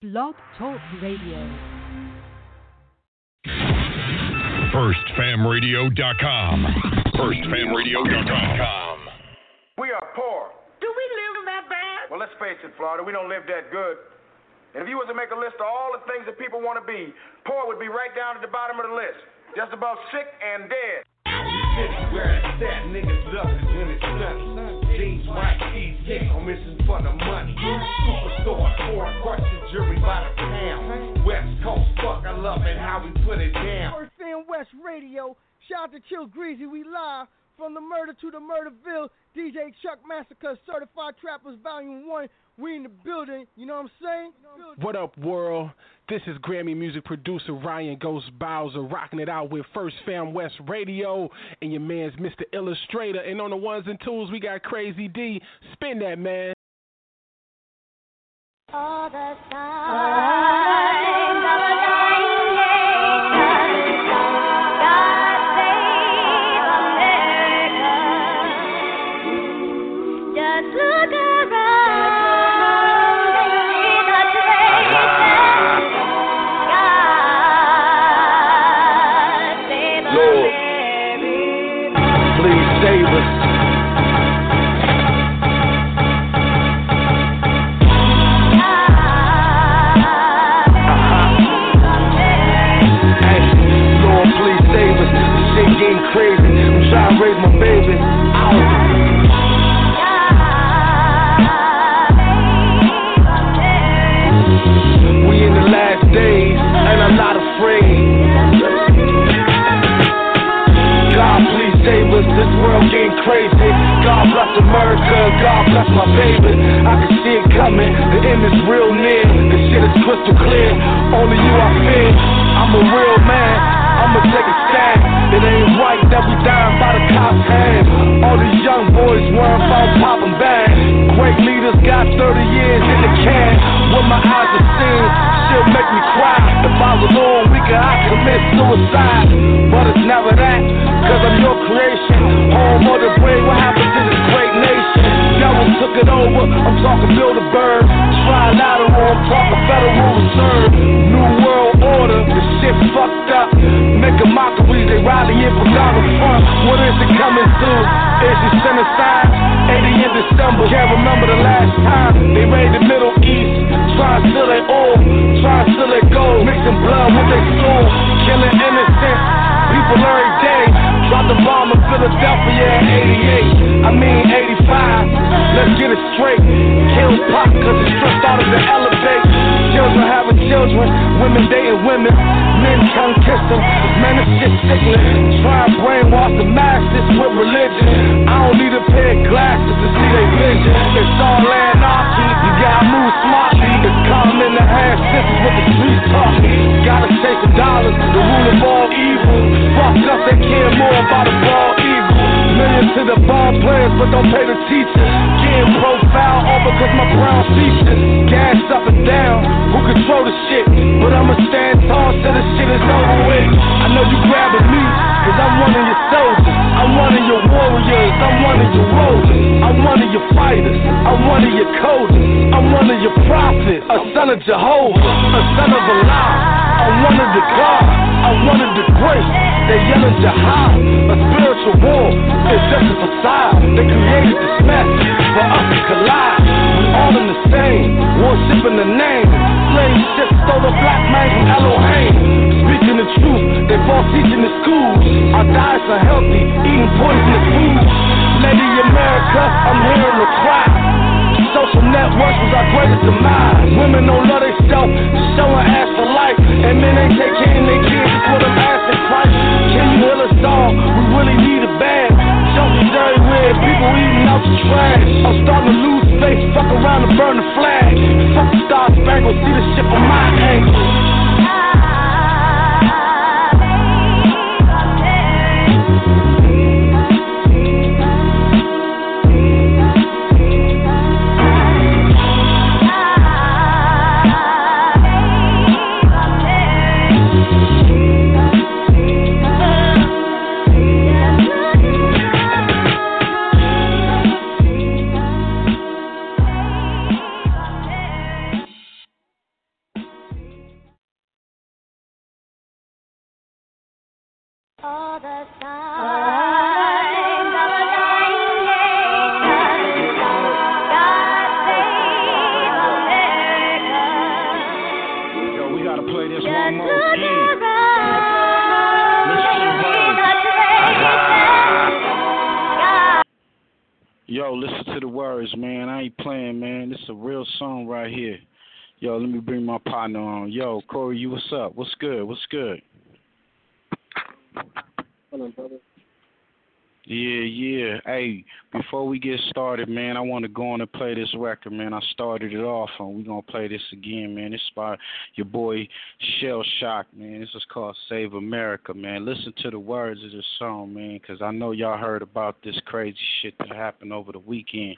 Blog Talk Radio. FirstFamRadio.com. FirstFamRadio.com. We are poor. Do we live that bad? Well, let's face it, Florida, we don't live that good. And if you was to make a list of all the things that people want to be, poor would be right down at the bottom of the list. Just about sick and dead. Where it's at, niggas love it when it's sunny. Jeans white, tees thick, I'm missing for the money. Superstore, four crush the jury by the pound. West Coast, fuck, I love it how we put it down. First Fam West Radio. Shout out to Chill Greasy. We live from the murder to the murderville. DJ Chuck Massacre, Certified Trappers Volume 1. We in the building. You know what I'm saying? What up, world? This is Grammy music producer Ryan Ghost Bowser rocking it out with First Fam West Radio and your man's Mr. Illustrator. And on the ones and twos, we got Crazy D. Spin that, man. All the signs crazy. I'm trying to raise my baby. We in the last days, and I'm not afraid. God, please save us. This world getting crazy. God bless America. God bless my baby. I can see it coming. The end is real near. The shit is crystal clear. Only you I fear. Suicide. But it's never that, women dating women, men tongue kissing. Man, this shit sickening. Try and brainwash the masses with religion. I don't need a pair of glasses to see their vision. It's all land anarchy. You gotta move smartly. It's the hand. This is what the streets taught me. Gotta chase some dollars, the rule of all evil. Fuck us, they care more about the ball evil. Millions to the ball players, but don't pay the teachers. Getting profile all because my brown features. Gas up and down, who control the shit? I'm one of your. Fighters, I'm one of your coders. I'm one of your prophets, a son of Jehovah, a son of Allah. I'm one of the God, I'm one of the great. They yelling jihad, a spiritual war. It's just a facade. They created this mess for us to collide. All in the same, worshiping the name. Slave shit stole the black man from Elohim. Speaking the truth, they fall teaching the schools. Our diets are healthy, greatest. Women don't love themselves, showing Hey, before we get started, man, I want to go on and play this record, man. I started it off, and we're going to play this again, man. It's by your boy Shell Shock, man. This is called Save America, man. Listen to the words of this song, man, because I know y'all heard about this crazy shit that happened over the weekend.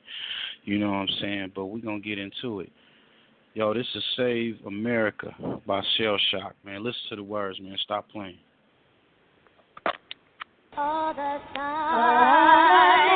You know what I'm saying? But we're going to get into it. Yo, this is Save America by Shell Shock, man. Listen to the words, man. Stop playing all the time.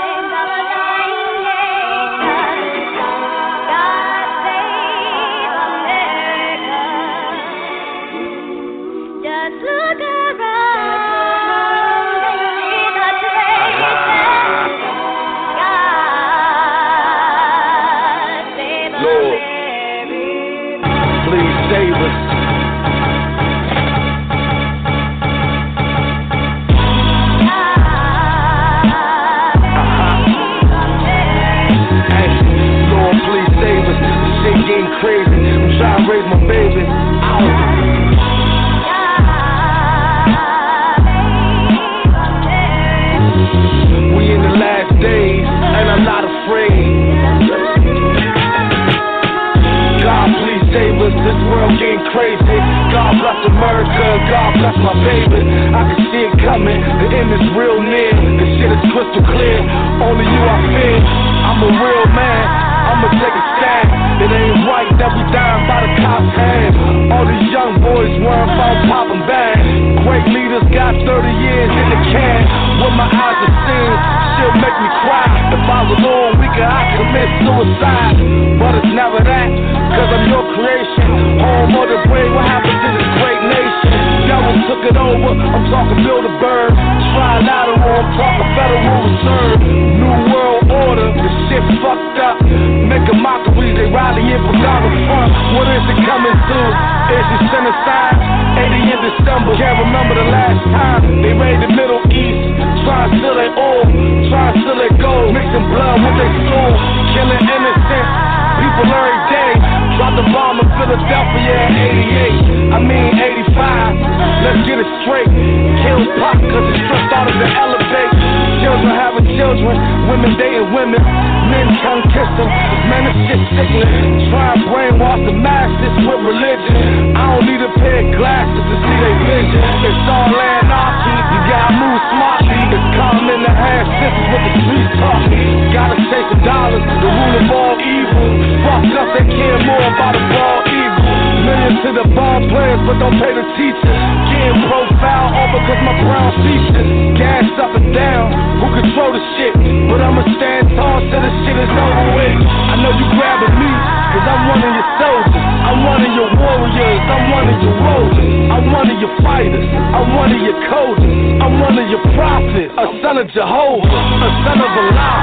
son of Jehovah, a son of Allah.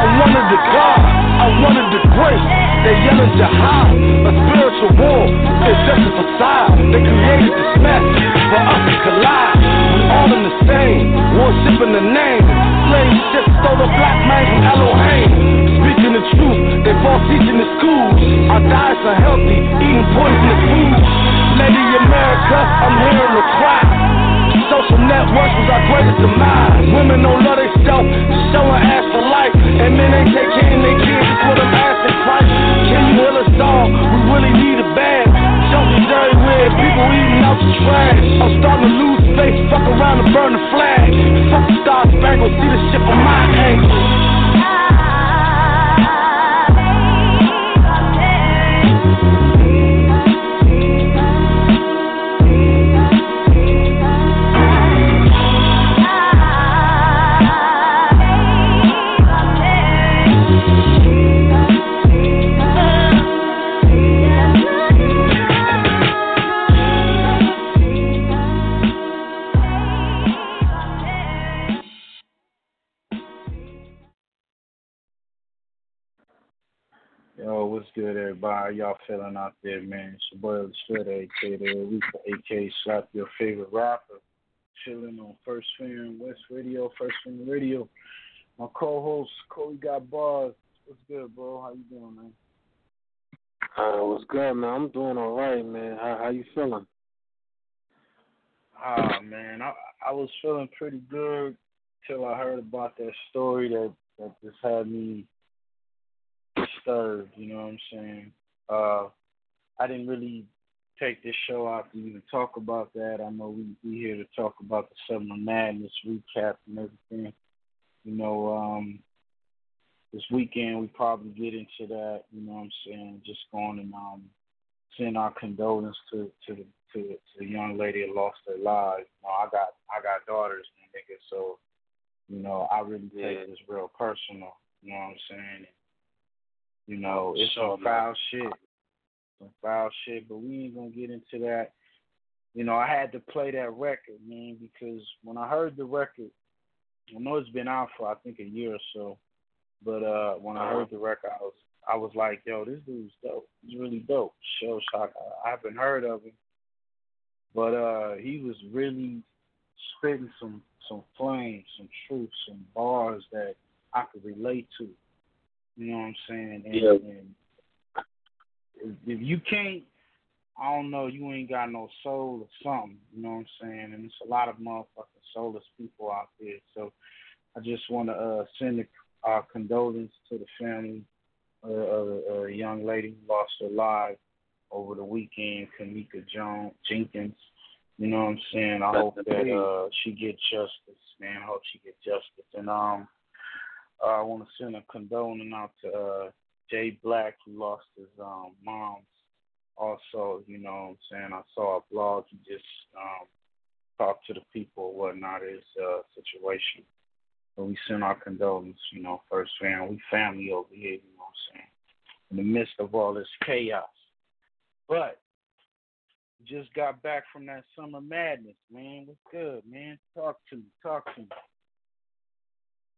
I wanted the God, I wanted the grace. They yelling jihad, a spiritual war. It's just a facade. They created this mess for us to collide. We all in the same, worshiping the name. Slave ship stole the black man from Elohim. Speaking the truth, they false teaching the schools. Our diets are healthy, eating poisonous food. Lady America, I'm hearing to cry. Social networks was our greatest demise. Women out there, man? It's your boy Illustrator, aka the Aretha, aka Slap Your Favorite Rapper. Chilling on First Fam West Radio, First Fam Radio. My co-host Corey got bars. What's good, bro? How you doing, man? Uh, what's good, man? I'm doing all right, man. How how you feeling? Ah, man, I I was feeling pretty good till I heard about that story that that just had me disturbed. You know what I'm saying? Uh, I didn't really take this show out to even talk about that. I know we we here to talk about the Summer Madness recap and everything. You know, um, this weekend we probably get into that. You know what I'm saying? Just going and um, send our condolences to to the to, to the young lady that lost her life. You know, I got I got daughters, and nigga, so you know I really take Yeah. this real personal. You know what I'm saying? You know, it's some man. foul shit, some foul shit, but we ain't gonna get into that. You know, I had to play that record, man, because when I heard the record, I know it's been out for I think a year or so, but uh when I heard the record, I was I was like, yo, this dude's dope. He's really dope. Shell shock. I, I haven't heard of him, but uh he was really spitting some some flames, some truth, some bars that I could relate to. You know what I'm saying? And, Yeah. and if, if you can't, I don't know, you ain't got no soul or something. You know what I'm saying? And there's a lot of motherfucking soulless people out there. So I just want to uh, send a, our condolences to the family uh, of a, a young lady who lost her life over the weekend, Kenneka Jones Jenkins. You know what I'm saying? I hope that uh, she get justice, man. I hope she get justice. And um, uh, I want to send a condolence out to uh, Jay Black, who lost his um, mom. Also, you know what I'm saying? I saw a blog. He just um, talked to the people whatnot, his uh, situation. But we send our condolences, you know, first fam. We family over here, you know what I'm saying? In the midst of all this chaos. But just got back from that summer madness, man. What's good, man? Talk to me. Talk to me.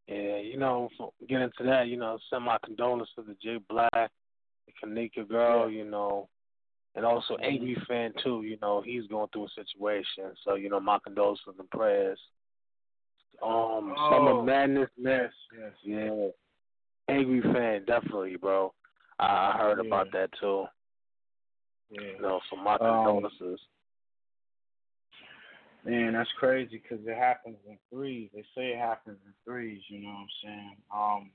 Yeah, you know, get into that. You know, send my condolences to the Jay Black, the Kenneka girl. You know, and also Angry Fan too. You know, he's going through a situation. So you know, my condolences and prayers. Um, Summer Oh, Madness, man. Yes, yes. Yeah, Angry Fan, definitely, bro. I, I heard Yeah. about that too. Yeah. You know, so my Um, condolences. Man, that's crazy because it happens in threes. They say it happens in threes. You know what I'm saying? Um,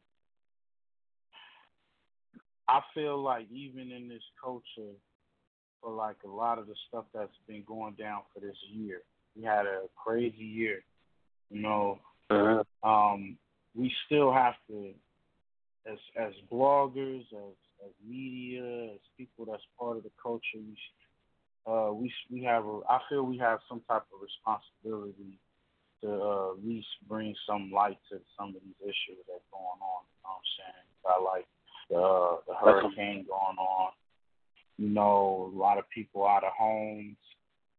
I feel like even in this culture, for like a lot of the stuff that's been going down for this year, we had a crazy year. You know, Uh-huh. um, we still have to, as as bloggers, as as media, as people that's part of the culture, we uh, we we have a, I feel we have some type of responsibility to uh, at least bring some light to some of these issues that's going on. You know what I'm saying? Got like the uh, the hurricane going on. You know, a lot of people out of homes.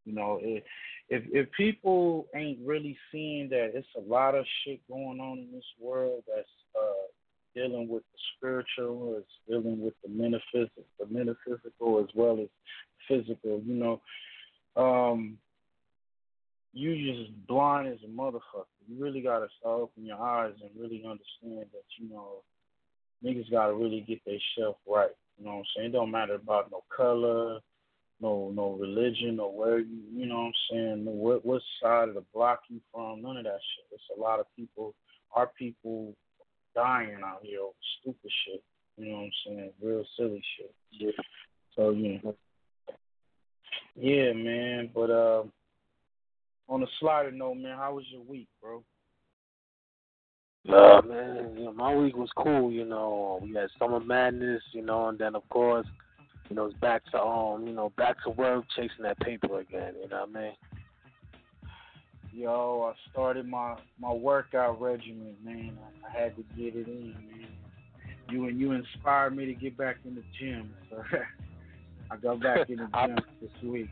You know, if if if people ain't really seeing that it's a lot of shit going on in this world that's uh dealing with the spiritual, it's dealing with the metaphysical, the metaphysical as well as physical. You know, um, you just blind as a motherfucker. You really gotta start opening your eyes and really understand that you know niggas gotta really get their shelf right. You know what I'm saying? It don't matter about no color, no no religion or where you you know what I'm saying, what what side of the block you from, none of that shit. It's a lot of people our people dying out here over stupid shit. You know what I'm saying? Real silly shit. Yeah. So, know. Yeah, man. But uh on a slider note, man, how was your week, bro? Uh, man, you know, my week was cool. You know, we had summer madness. You know, and then of course, you know, it's back to um, you know, back to work, chasing that paper again. You know what I mean? Yo, I started my my workout regimen, man. I, I had to get it in, man. You and you inspired me to get back in the gym. So I got back in the gym this week.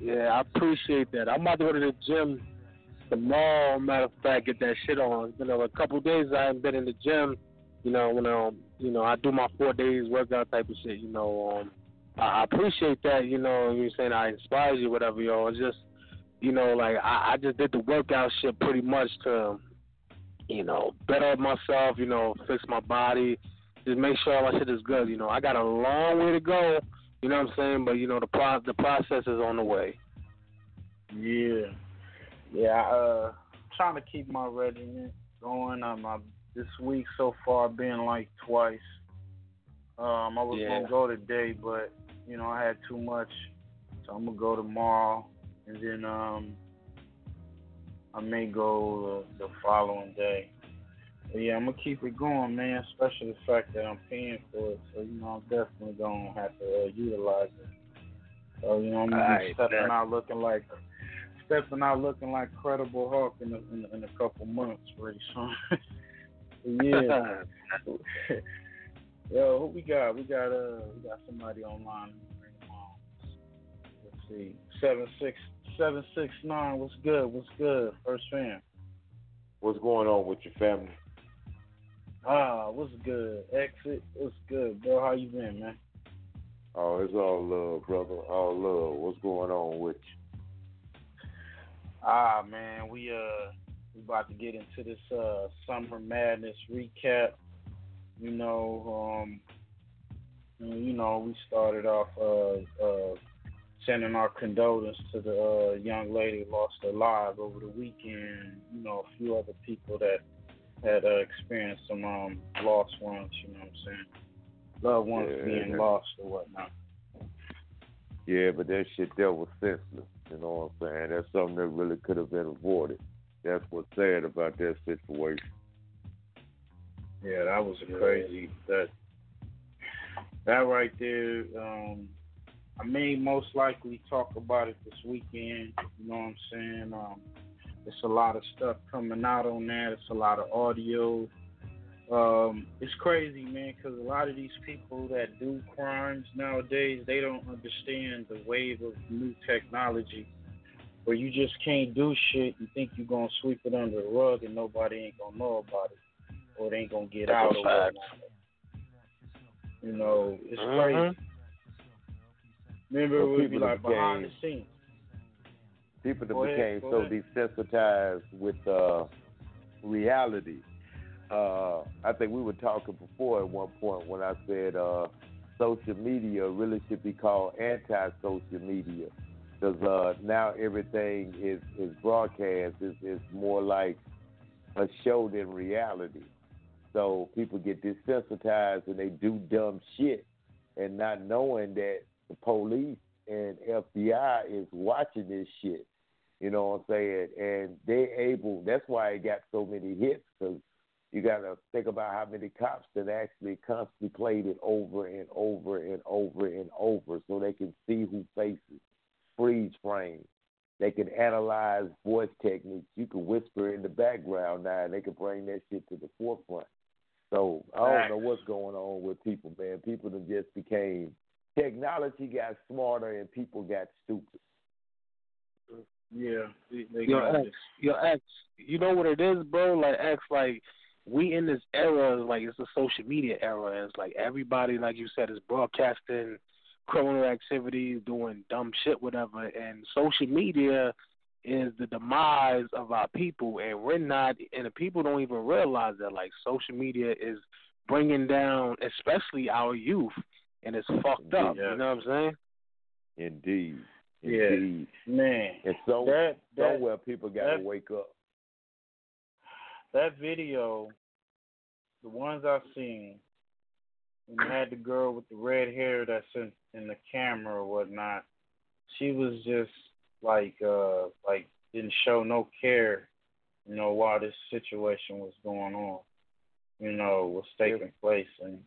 Yeah, I appreciate that. I'm about to go to the gym tomorrow. Matter of fact, get that shit on. It's been a couple of days I haven't been in the gym. you know, when um, you know, I do my four days workout type of shit, you know, um, I, I appreciate that, you know, you're saying I inspire you, whatever, yo. It's just, you know, like I, I just did the workout shit pretty much to, you know, better myself, you know, fix my body, just make sure all my shit is good. You know, I got a long way to go. You know what I'm saying? But you know, the pro- the process is on the way. Yeah, yeah. Uh, trying to keep my regimen going. Um, I, this week so far been like twice. Um, I was Yeah. gonna go today, but you know I had too much, so I'm gonna go tomorrow, and then um, I may go the, the following day. But yeah, I'm gonna keep it going, man. Especially the fact that I'm paying for it, so you know I'm definitely gonna have to uh, utilize it. So you know I'm gonna be Alright, stepping man. out looking like stepping out looking like Credible Hulk in a, in, a- in a couple months pretty soon. Yeah. Yo, who we got? We got uh we got somebody online. Bring them on. Let's see. Seven six seven six nine. What's good? What's good? First Fam. What's going on with your family? Ah, what's good? Exit. What's good, bro? How you been, man? Oh, it's all love, brother. All love. What's going on with you? Ah, man, we uh we about to get into this uh summer madness recap. You know, um, you know, we started off uh uh sending our condolences to the uh, young lady lost her life over the weekend. You know, a few other people that had uh, experienced some um lost ones. You know what I'm saying? Loved ones Yeah. being lost or whatnot. Yeah, but that shit there was senseless. You know what I'm saying? That's something that really could have been avoided. That's what's sad about that situation. Yeah, that was crazy. That that right there. Um, I may most likely talk about it this weekend. You know what I'm saying? Um, it's a lot of stuff coming out on that. It's a lot of audio. Um, it's crazy, man, because a lot of these people that do crimes nowadays, they don't understand the wave of new technology where you just can't do shit and think you're going to sweep it under the rug and nobody ain't going to know about it or it ain't going to get That's out fact. whatnot. You know, it's Mhm. crazy. Remember, Well, it would be people like behind the became- scenes. People that ahead, became so ahead. desensitized with uh, reality. Uh, I think we were talking before at one point when I said uh, social media really should be called anti-social media because uh, now everything is is broadcast. It's, it's more like a show than reality. So people get desensitized and they do dumb shit, and not knowing that the police and FBI is watching this shit. You know what I'm saying? And they able. That's why it got so many hits because you got to think about how many cops that actually constantly played it over and over and over and over, so they can see who faces, freeze frame. They can analyze voice techniques. You can whisper in the background now, and they can bring that shit to the forefront. So I don't know what's going on with people, man. People that just became technology got smarter and people got stupid. Yeah, they, they Yo, got X, yo, X, you know what it is, bro? Like X, like we in this era, like it's a social media era, and it's like everybody, like you said, is broadcasting criminal activities, doing dumb shit, whatever. And social media is the demise of our people, and we're not, and the people don't even realize that. Like social media is bringing down, especially our youth, and it's fucked up. Yeah. You know what I'm saying? Indeed. Yeah. Indeed. man. And so That that somewhere people got to that- wake up. that video, the ones I've seen, when you had the girl with the red hair that's in, in the camera or whatnot, she was just like uh like didn't show no care, you know, while this situation was going on, you know, was taking place and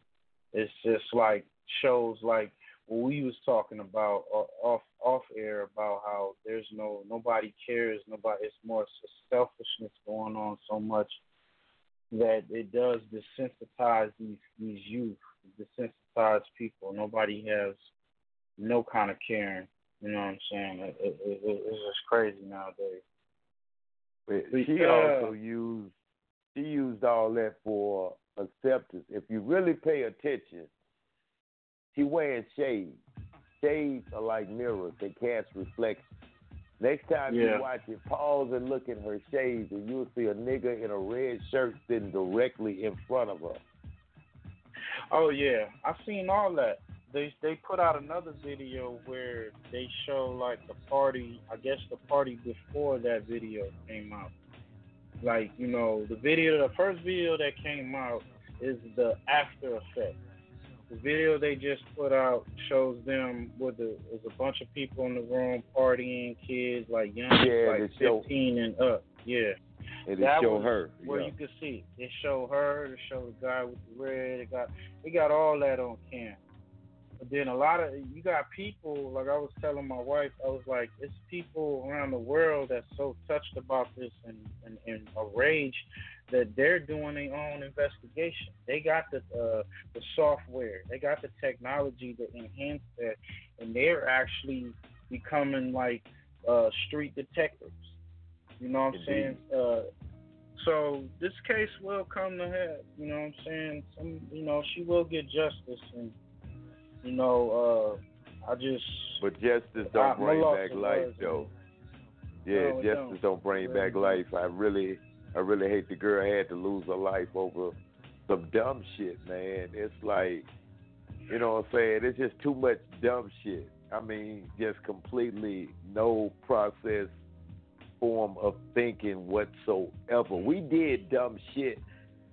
it's just like shows like what we was talking about off off air about how there's no nobody cares, nobody it's more selfishness going on so much that it does desensitize these these youth, desensitize people. Nobody has no kind of caring. You know what I'm saying? It, it, it, it's just crazy nowadays. But she also used she used all that for acceptance. If you really pay attention, she wearing shades. Shades are like mirrors; they cast reflections. Next time Yeah. you watch it, pause and look at her shades, and you'll see a nigga in a red shirt sitting directly in front of her. Oh yeah, I've seen all that. They they put out another video where they show like the party. I guess the party before that video came out. Like you know, the video, the first video that came out is the after effect. The video they just put out shows them with the there's a bunch of people in the room partying, kids like young, Yeah, like they show- 15 and up. Yeah. It show her. where yeah. you could see it. Showed her, it show the guy with the red. It got it got all that on cam. But then a lot of you got people like I was telling my wife, I was like, it's people around the world that's so touched about this and and, and a rage that they're doing their own investigation. They got the uh, the software, they got the technology to enhance that, and they're actually becoming like uh, street detectives. You know what I'm saying? Uh, so this case will come to head. You know what I'm saying? Some, you know, she will get justice, and you know, uh, I just. But justice don't my bring back life, though. Yeah, No, justice don't. don't, bring back life. I really, I really hate the girl had to lose her life over some dumb shit, man. It's like, you know what I'm saying? It's just too much dumb shit. I mean, just completely no process form of thinking whatsoever. We did dumb shit,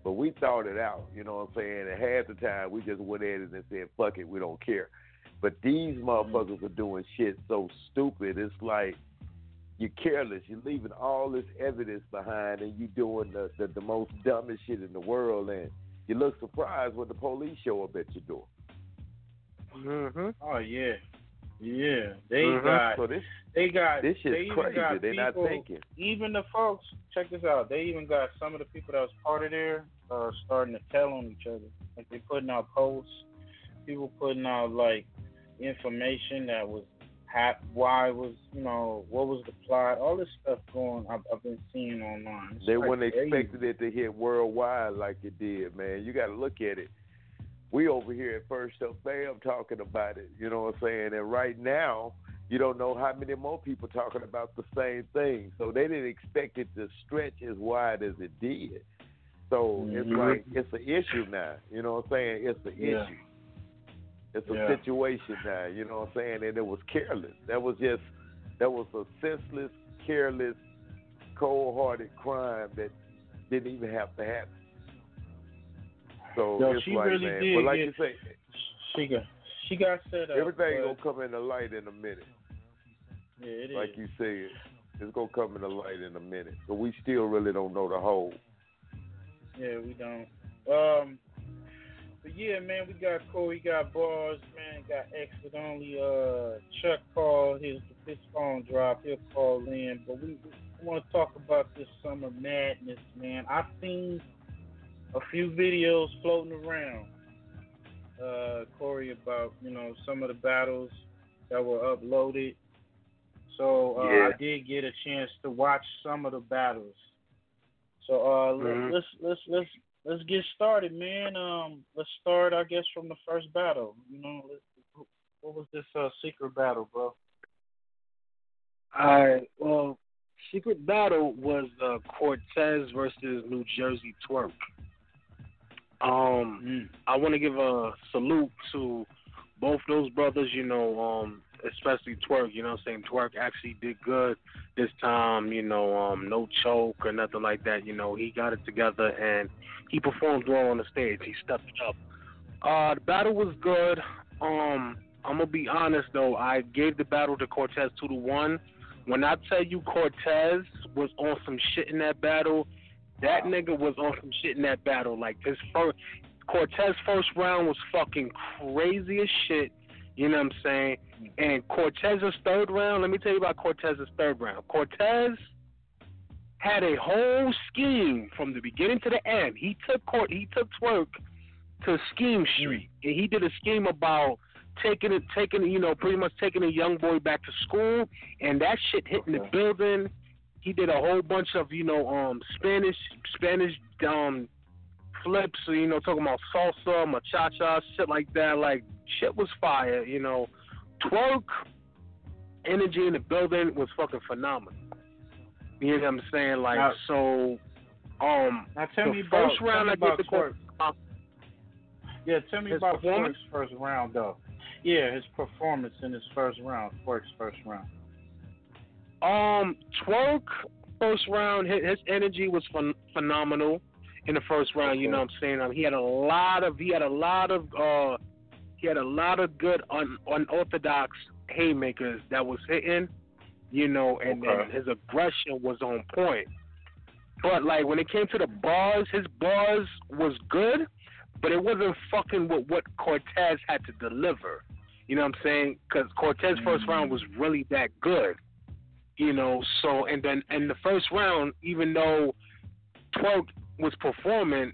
but we thought it out. You know what I'm saying? And half the time we just went at it and said, "Fuck it, we don't care." But these motherfuckers are doing shit so stupid. It's like you're careless. You're leaving all this evidence behind, and you're doing the, the the most dumbest shit in the world. And you look surprised when the police show up at your door. Mm-hmm. Oh yeah, yeah. They Mhm. got. So this They got. this shit's they crazy. Got They're not thinking. Even the folks. Check this out. They even got some of the people that was part of there uh, starting to tell on each other. Like they putting out posts. People putting out like information that was hap- why was you know what was the plot all this stuff going I've, I've been seeing online It's They like wouldn't crazy. expected it to hit worldwide like it did, man. You got to look at it. We over here at First Up Fam talking about it. You know what I'm saying? And right now, you don't know how many more people talking about the same thing. So they didn't expect it to stretch as wide as it did. So it's Mhm. like it's an issue now. You know what I'm saying? It's an Yeah. issue. It's a Yeah. situation now. You know what I'm saying? And it was careless. That was just that was a senseless, careless, cold-hearted crime that didn't even have to happen. So Yo, it's she like, really man, did but like you say, she got she got set up everything gonna come in the light in a minute. yeah it is. like you said, it's gonna come in the light in a minute. But we still really don't know the whole. Yeah, we don't. Um, but yeah, man, we got Corey, got bars, man, got exit only. Uh, Chuck called his his phone drop. He'll call in, but we, we want to talk about this summer madness, man. I've seen a few videos floating around, uh, Corey, about you know some of the battles that were uploaded. So uh, Yeah. I did get a chance to watch some of the battles. So uh, Mhm. let's let's let's let's get started, man. Um, let's start, I guess, from the first battle. You know, what was this uh, secret battle, bro? All right. Well, secret battle was uh, Cortez versus New Jersey Twerk. Um, I want to give a salute to both those brothers. You know, um, especially Twerk. You know, what I'm saying Twerk actually did good this time. You know, um, no choke or nothing like that. You know, he got it together and he performed well on the stage. He stepped it up. Uh, the battle was good. Um, I'm gonna be honest though. I gave the battle to Cortez two to one. When I tell you Cortez was on some shit in that battle, that nigga was on some shit in that battle. Like his first Cortez first round was fucking crazy as shit. You know what I'm saying? And Cortez's third round, let me tell you about Cortez's third round. Cortez had a whole scheme from the beginning to the end. He took court he took twerk to Scheme Street. And he did a scheme about taking it taking you know, pretty much taking a young boy back to school and that shit hitting the building. He did a whole bunch of, you know, um Spanish Spanish um flips, you know, talking about salsa, machacha, shit like that. Like shit was fire, you know. Twerk energy in the building was fucking phenomenal. You know what I'm saying? Like Now- so um Now tell me about first tell round me I get the Twerk. uh, Yeah, tell me about? Twerk's first round though. Yeah, his performance in his first round, Twerk's first round. Um, Twerk first round, his, his energy was phen- phenomenal in the first round. You know what I'm saying? Um, he had a lot of he had a lot of uh he had a lot of good un, unorthodox haymakers that was hitting. You know, and Okay. then his aggression was on point. But like when it came to the bars, his bars was good, but it wasn't fucking with what Cortez had to deliver. You know what I'm saying? Because Cortez first round was really that good. You know, so and then in the first round, even though Twerk was performing,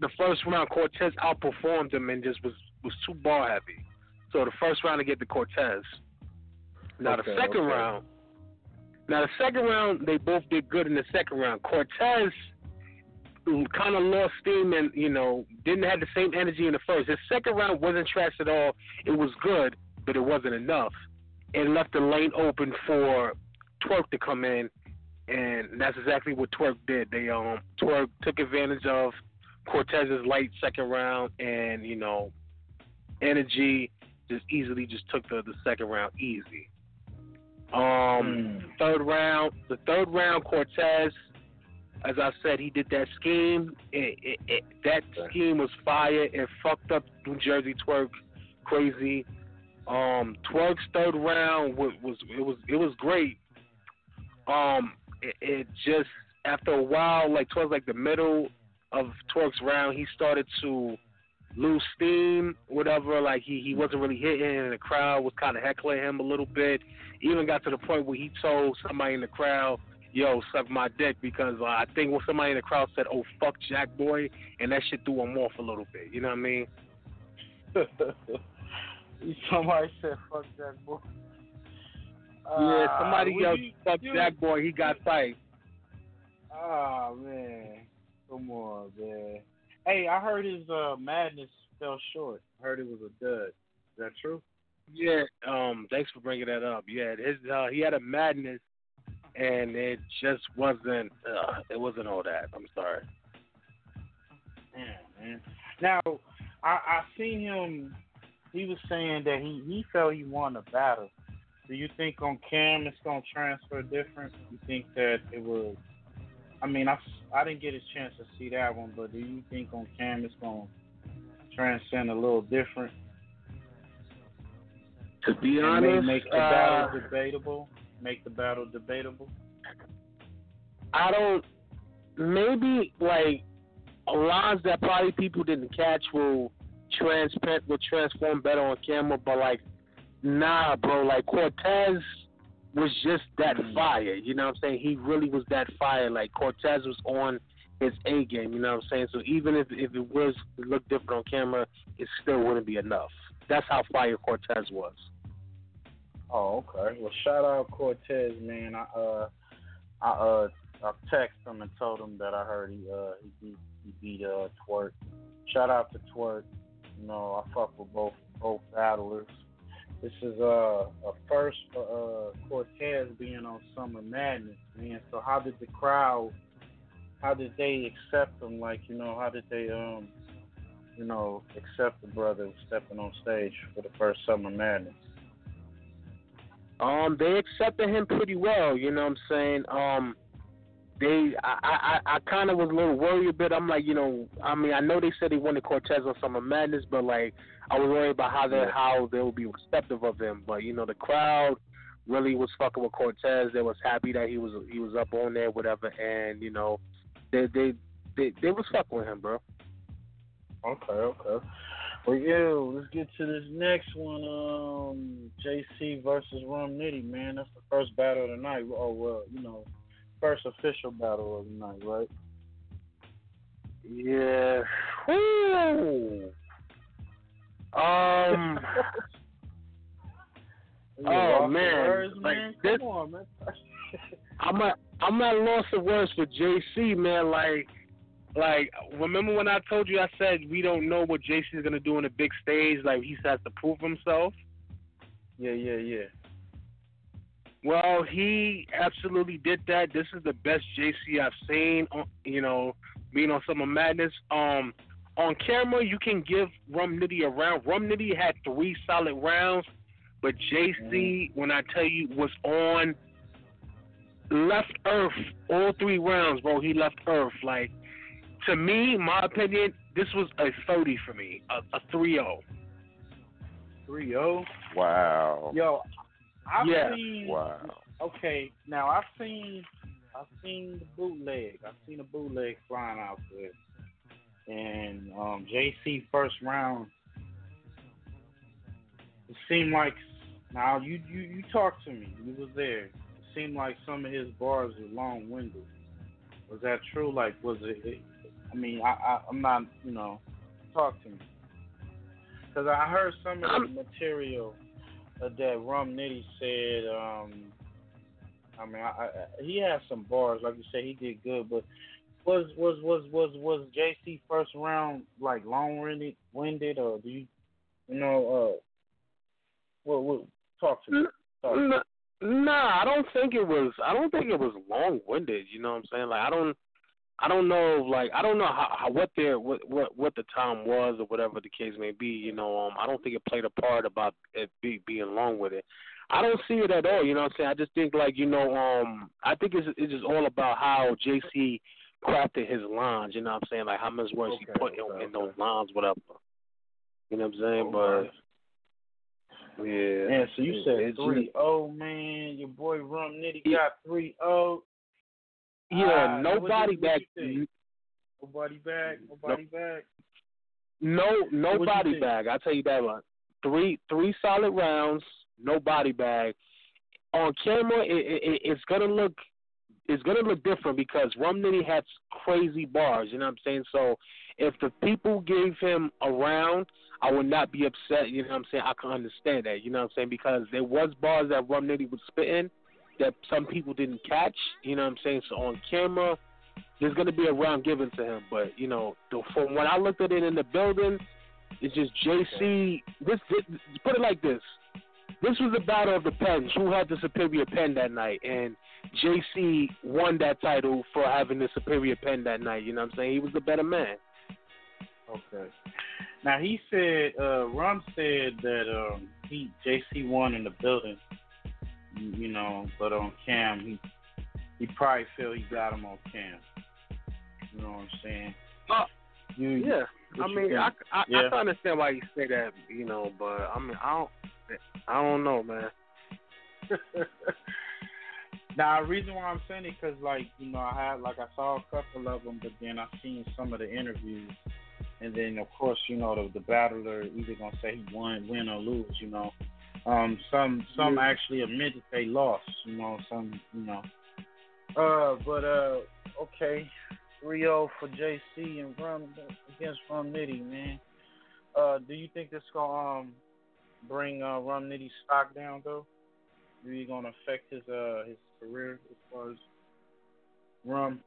the first round Cortez outperformed him and just was was too ball heavy. So the first round to get the Cortez. Now the second okay. round, now the second round they both did good in the second round. Cortez kind of lost steam and you know didn't have the same energy in the first. His second round wasn't trash at all. It was good, but it wasn't enough. It left the lane open for Twerk to come in, and that's exactly what Twerk did. They um Twerk took advantage of Cortez's light second round, and you know, energy just easily just took the the second round easy. Um, third round, the third round, Cortez, as I said, he did that scheme. It, it, it, that scheme was fire. It fucked up New Jersey twerk crazy. Um, Twerk's third round was, was it was it was great. Um, it, it just after a while, like towards like the middle of Twerk's round, he started to lose steam, whatever. Like he he wasn't really hitting, and the crowd was kind of heckling him a little bit. Even got to the point where he told somebody in the crowd, "Yo, suck my dick," because uh, I think when somebody in the crowd said, "Oh fuck Jack Boy," and that shit threw him off a little bit. You know what I mean? Somebody said, "Fuck Jack boy." Yeah, Ah, somebody would yelled, you- "Fuck you- Jack Boy," he got fight. Oh man, come on, man. Hey, I heard his uh, madness fell short. I heard it was a dud. Is that true? Yeah, um, thanks for bringing that up. Yeah, his uh, he had a madness, and it just wasn't. Uh, it wasn't all that. I'm sorry. Yeah, man. Now, I I seen him. He was saying that he he felt he won the battle. Do you think on cam it's gonna transfer different? You think that it was? I mean, I I didn't get a chance to see that one, but do you think on cam it's gonna transcend a little different? To be and honest, make the uh, battle debatable. Make the battle debatable. I don't. Maybe like lines that probably people didn't catch will transparent will transform better on camera, but like nah, bro. Like Cortez was just that fire. You know what I'm saying? He really was that fire. Like Cortez was on his A game. You know what I'm saying? So even if if it was it looked different on camera, it still wouldn't be enough. That's how fire Cortez was. Oh, okay. Well, shout out Cortez, man. I uh, I uh, I texted him and told him that I heard he uh he beat he beat uh Twerk. Shout out to Twerk. You know, I fuck with both both battlers. This is uh a first for uh Cortez being on Summer Madness, man. So how did the crowd? How did they accept him? Like, you know, how did they um, you know, accept the brother stepping on stage for the first Summer Madness? Um, they accepted him pretty well. You know what I'm saying? Um, they, I, I, I kind of was a little worried a bit. I'm like, you know, I mean, I know they said they wanted Cortez on Summer Madness, but like, I was worried about how they, how they would be receptive of him. But you know, the crowd really was fucking with Cortez. They was happy that he was he was up on there, whatever. And you know, they they they, they was fucking with him, bro. Okay, okay. Well, yeah, let's get to this next one. Um, JC versus Rum Nitty, man. That's the first battle of the night. Oh well, you know, first official battle of the night, right? Yeah. Woo. Um. Oh, man. words, Like, man. this- Come on, man. I'm a I'm not lost of words for JC, man. Like like remember when I told you I said we don't know what JC is gonna do on the big stage, like he has to prove himself. Yeah, yeah, yeah. Well, he absolutely did that. This is the best JC I've seen. On, you know, being on Summer Madness. Um, on camera, you can give Rum Nitty a round. Rum Nitty had three solid rounds, but JC, Mm-hmm. when I tell you, was on left Earth all three rounds, bro. He left Earth. Like to me, my opinion, this was a thirty for me, a, a three oh. zero. Three zero. Wow. Yo, I've Yeah. seen. Wow. Okay, now I've seen, I've seen the bootleg. I've seen the bootleg flying out there, and um, JC first round. It seemed like now you you you talked to me. You was there. It seemed like some of his bars were long winded. Was that true? Like, was it? it I mean, I, I I'm not. You know, talk to me. Because I heard some of the material uh, that Rum Nitty said. Um, I mean, I, I, he had some bars, like you said, he did good. But was was was was was JC first round like long winded, winded, or do you, you know, uh, what what talk to me? Talk to me. Nah, I don't think it was. I don't think it was long winded. You know what I'm saying? Like I don't. I don't know. Like I don't know how, how what their what what what the time was or whatever the case may be. You know, um, I don't think it played a part about it be, being long with it. I don't see it at all. You know what I'm saying? I just think like you know, um, I think it's it's just all about how JC crafted his lines. You know what I'm saying? Like how much work he Okay, put in, okay, in those lines, whatever. You know what I'm saying? But yeah. Yeah, so you said it's three oh man, your boy Rum Nitty got three oh. Yeah, Ah, nobody what, back. What? Nobody back. Nobody back. No, no What'd body bag. I tell you that one. Three, three solid rounds, no body bag. On camera, it, it, it's gonna look, it's gonna look different because Rum Nitty had crazy bars. You know what I'm saying? So, if the people gave him a round, I would not be upset. You know what I'm saying? I can understand that. You know what I'm saying? Because there was bars that Rum Nitty was spitting that some people didn't catch. You know what I'm saying? So on camera, there's gonna be a round given to him. But you know, the, from when I looked at it in the building, it's just JC. This, this put it like this: this was the battle of the pens. Who had the superior pen that night? And JC won that title for having the superior pen that night. You know what I'm saying? He was the better man. Okay. Now he said, uh, Rum said that um, he JC won in the building, you, know, but on cam he he probably feel he got him on cam. You know what I'm saying? Uh, You, Yeah, I mean? I, I, I Yeah. can understand why you say that, you know, but I mean, I don't, I don't know, man. now, the reason why I'm saying it because, like, you know, I had, like, I saw a couple of them, but then I seen some of the interviews, and then, of course, you know, the, the battler either gonna say he won, win or lose, you know. Um, some some Yeah. actually admit that they lost, you know. Some, you know. Uh, but uh, okay, 3-0 for JC and Rum against Rum Nitty, man. Uh, do you think this gonna um bring uh, Rum Nitty's stock down though? Really gonna affect his uh his career as far as Rum?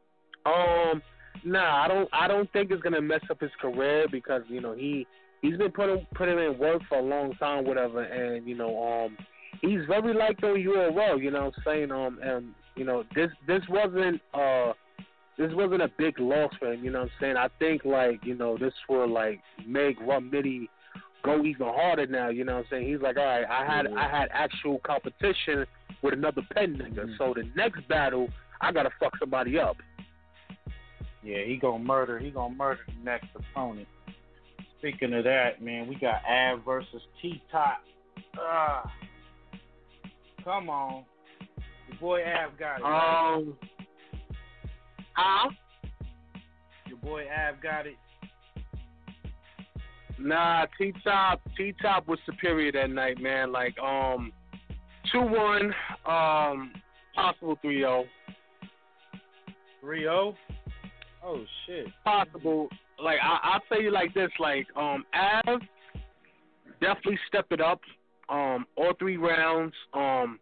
Um, nah, I don't, I don't think it's gonna mess up his career because you know he he's been putting putting in work for a long time, whatever, and you know, um, he's very liked on URL. You know, what I'm saying, um, and you know, this this wasn't uh. This wasn't a big loss for him, you know what I'm saying? I think like, you know, this will like make Rum Nitty go even harder now, you know what I'm saying? He's like, All right, I had I had actual competition with another pen nigga. So the next battle I gotta fuck somebody up. Yeah, he gonna murder. He gonna murder the next opponent. Speaking of that, man, we got Av versus T Top. Ah, come on, your boy Av got it. right? Um Huh? Your boy Av got it. Nah, T Top T Top was superior that night, man. Like um two one, um possible three oh. 3-0. Oh shit. Possible like I I'll tell you like this, like um Av definitely stepped it up. Um all three rounds. Um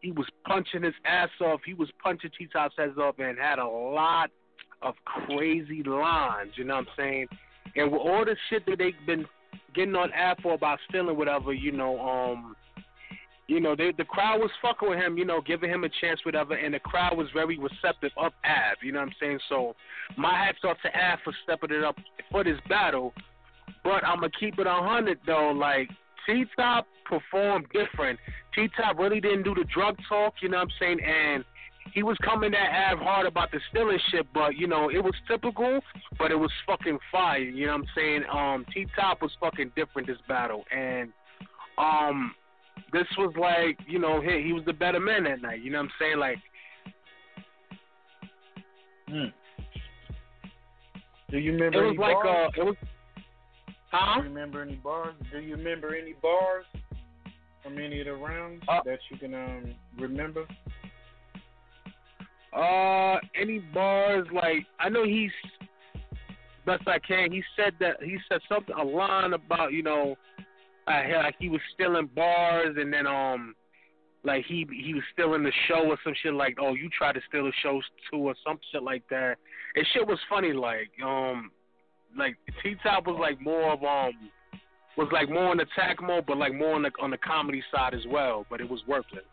he was punching his ass off. He was punching T Top's heads off and had a lot of crazy lines. You know what I'm saying? And with all the shit that they've been getting on Av for about stealing whatever, you know, um, you know, they, the crowd was fucking with him, you know, giving him a chance, whatever, and the crowd was very receptive of Av. You know what I'm saying? So my hats off to Av for stepping it up for this battle. But I'm gonna keep it a hundred though. Like T Top performed different. T Top really didn't do the drug talk. You know what I'm saying? And he was coming at Av hard about the stealing shit, but you know it was typical, but it was fucking fire. You know what I'm saying? Um, T Top was fucking different this battle, and um, this was like you know he, he was the better man that night. You know what I'm saying? Like, Hmm. Do you remember it was any like bars? uh, it was. Huh? Do you remember any bars? Do you remember any bars from any of the rounds Uh, that you can um remember? Uh, any bars like I know he's best I can. He said that he said something a line about you know, uh, like he was stealing bars and then um, like he he was stealing the show or some shit like oh you tried to steal the show too or some shit like that. And shit was funny like um, like T Top was like more of um. Was like more in attack mode, but like more on the on the comedy side as well. But it was worthless.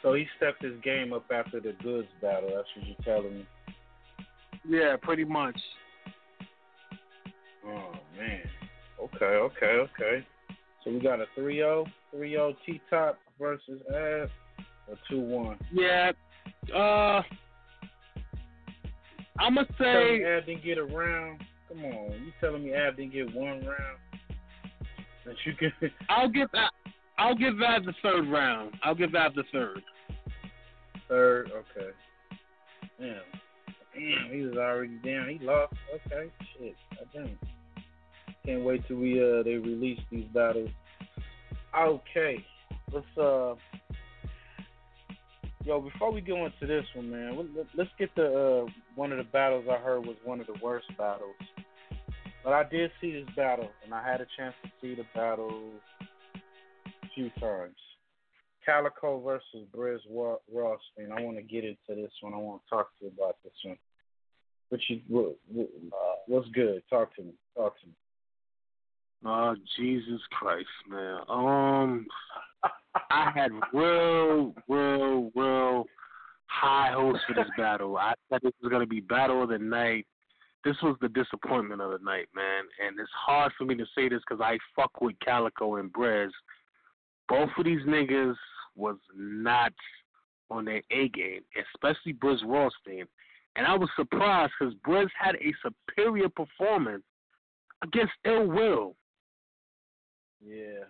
So he stepped his game up after the goods battle. That's what you're telling me. Yeah, pretty much. Oh man. Okay, okay, okay. So we got a 3-0, 3-0 T Top versus Av, or 2-1. Yeah. Uh, I'm gonna Telling me say Av didn't get a round. Come on, you telling me Av didn't get one round? That you can. I'll give that. I'll give that the third round. I'll give that the third. Third, okay. Damn. Damn, he was already down. He lost. Okay, shit. Damn. Can't wait till we uh they release these battles. Okay, let's uh. Yo, before we go into this one, man, let- let's get the uh, one of the battles I heard was one of the worst battles. But I did see this battle, and I had a chance to see the battle a few times. Calico versus Briz Ross, and I want to get into this one. I want to talk to you about this one. But you, what, uh, what's good? Talk to me. Talk to me. Oh Jesus Christ, man. Um, I had real, real, real high hopes for this battle. I thought this was gonna be battle of the night. This was the disappointment of the night, man. And it's hard for me to say this because I fuck with Calico and Briz. Both of these niggas was not on their A game, especially Briz Rawsteen. And I was surprised because Briz had a superior performance against Ill Will. Yeah.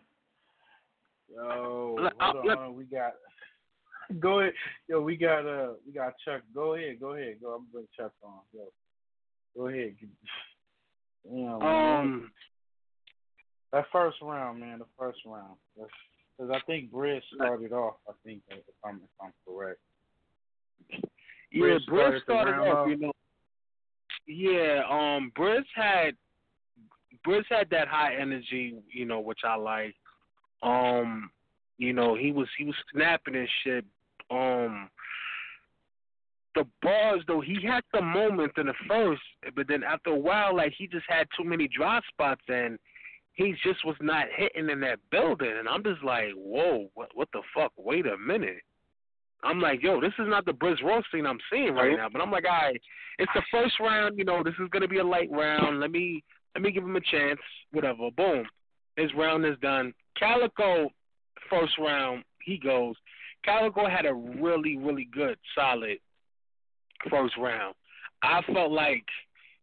Yo, hold on. we got. Go ahead. Yo, we got uh, we got Chuck. Go ahead. Go ahead. Go. I'm gonna bring Chuck on. Yo, go ahead. Yeah, man. Um, that first round, man. The first round. Because I think Briz started off. I think if I'm if I'm correct. Yeah, Briz Briz started started off, you know. Yeah, um, Briz had Briz had that high energy, you know, which I like. Um, you know, he was he was snapping and shit. Um, the bars though, he had the moments in the first, but then after a while, like he just had too many dry spots and he just was not hitting in that building. And I'm just like, whoa, what what the fuck? Wait a minute. I'm like, yo, this is not the Briz Rawsteen I'm seeing right now. But I'm like, all right, it's the first round. You know, this is gonna be a light round. Let me let me give him a chance. Whatever. Boom. His round is done. Calico, first round, he goes. Calico had a really, really good, solid first round. I felt like,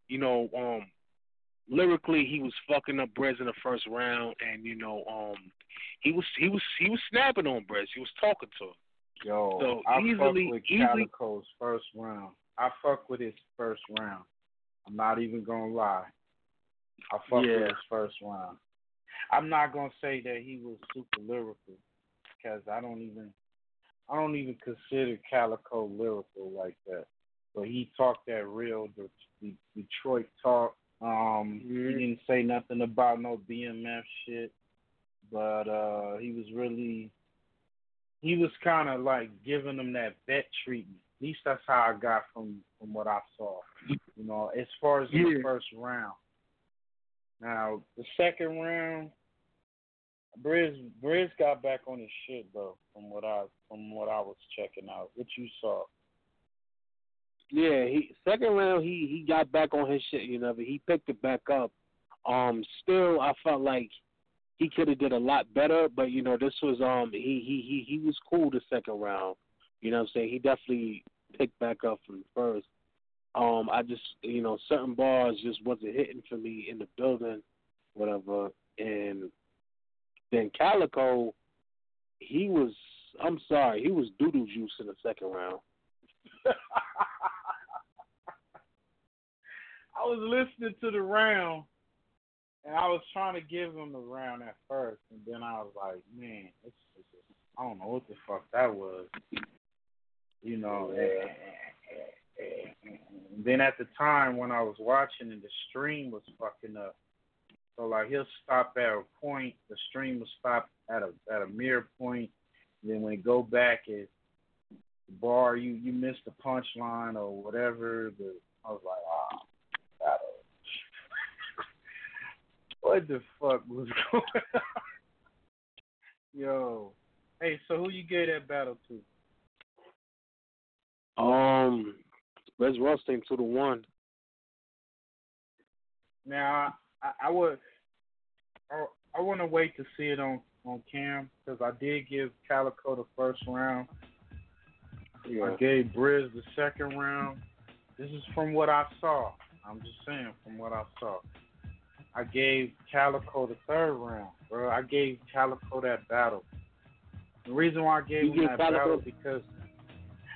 you know, um, lyrically he was fucking up Briz in the first round, and you know, um, he was he was he was snapping on Briz. He was talking to him. Yo, So I easily- fuck with easily- Calico's first round. I fuck with his first round. I'm not even gonna lie. I fuck Yeah. with his first round. I'm not gonna say that he was super lyrical because I don't even I don't even consider Calico lyrical like that. But he talked that real De- De- Detroit talk. Um, Mm-hmm. he didn't say nothing about no BMF shit, but uh, he was really he was kind of like giving them that vet treatment. At least that's how I got from from what I saw. You know, as far as in the first round. Now the second round, Briz Briz got back on his shit though. From what I from what I was checking out, what you saw. Yeah, he second round he he got back on his shit, you know, but he picked it back up. Um, still I felt like he could have did a lot better, but you know, this was um he he he he was cool the second round. You know what I'm saying? He definitely picked back up from the first. Um, I just you know, certain bars just wasn't hitting for me in the building, whatever. And then Calico, he was I'm sorry, he was doodle juice in the second round. I was listening to the round, and I was trying to give him the round at first, and then I was like, man, it's, I don't know what the fuck that was. You know, and, and, then at the time when I was watching and the stream was fucking up, so like he'll stop at a point, the stream will stop at a at a mirror point, then when it go back, it the bar you you missed the punchline or whatever. The I was like, ah, battle. what the fuck was going on? Yo, hey, so who you gave that battle to? Um, Briz Rawsteen to the one. Now, I, I would, I, I want to wait to see it on on cam because I did give Calico the first round. I gave Briz the second round. This is from what I saw. I'm just saying from what I saw. I gave Calico the third round, bro. I gave Calico that battle. The reason why I gave You him that Calico- battle because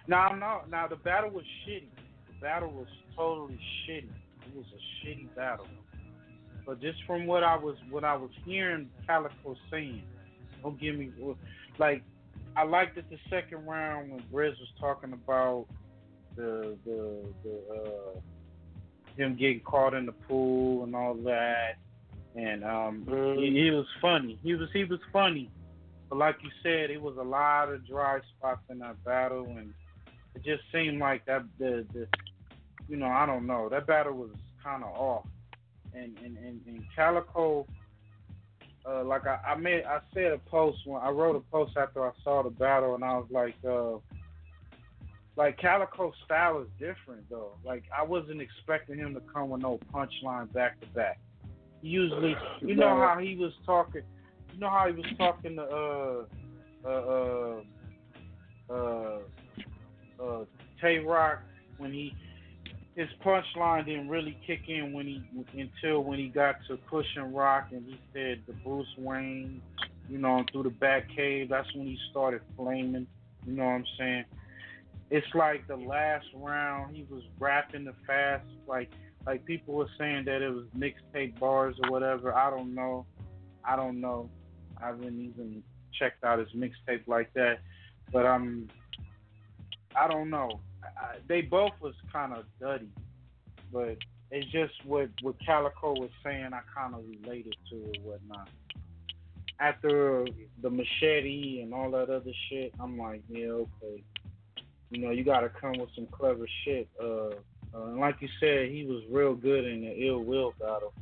no, no, now the battle was shitty. Battle was totally shitty. It was a shitty battle. But just from what I was what I was hearing Calico saying, don't give me like I liked it the second round when Briz was talking about the the the uh him getting caught in the pool and all that. And um he, he was funny. He was he was funny. But like you said, it was a lot of dry spots in that battle and it just seemed like that the the you know, I don't know. That battle was kinda off. And and, and, and Calico uh, like I, I made, I said a post when I wrote a post after I saw the battle, and I was like, uh, like Calico's style is different though. Like I wasn't expecting him to come with no punchline back to back. Usually, you know how he was talking. You know how he was talking to uh uh uh uh, uh Tay Roc when he his punchline didn't really kick in when he until when he got to pushing rock and he said the Bruce Wayne, you know, through the back cave. That's when he started flaming. You know what I'm saying? It's like the last round he was rapping the fast, like like people were saying that it was mixtape bars or whatever. I don't know. I don't know. I haven't even checked out his mixtape like that, but I'm. I don't know. I, they both was kind of duddy, but it's just what what Calico was saying. I kind of related to or whatnot. After the machete and all that other shit, I'm like, yeah, okay. You know, you got to come with some clever shit. Uh, uh, and like you said, he was real good in the ill will battle.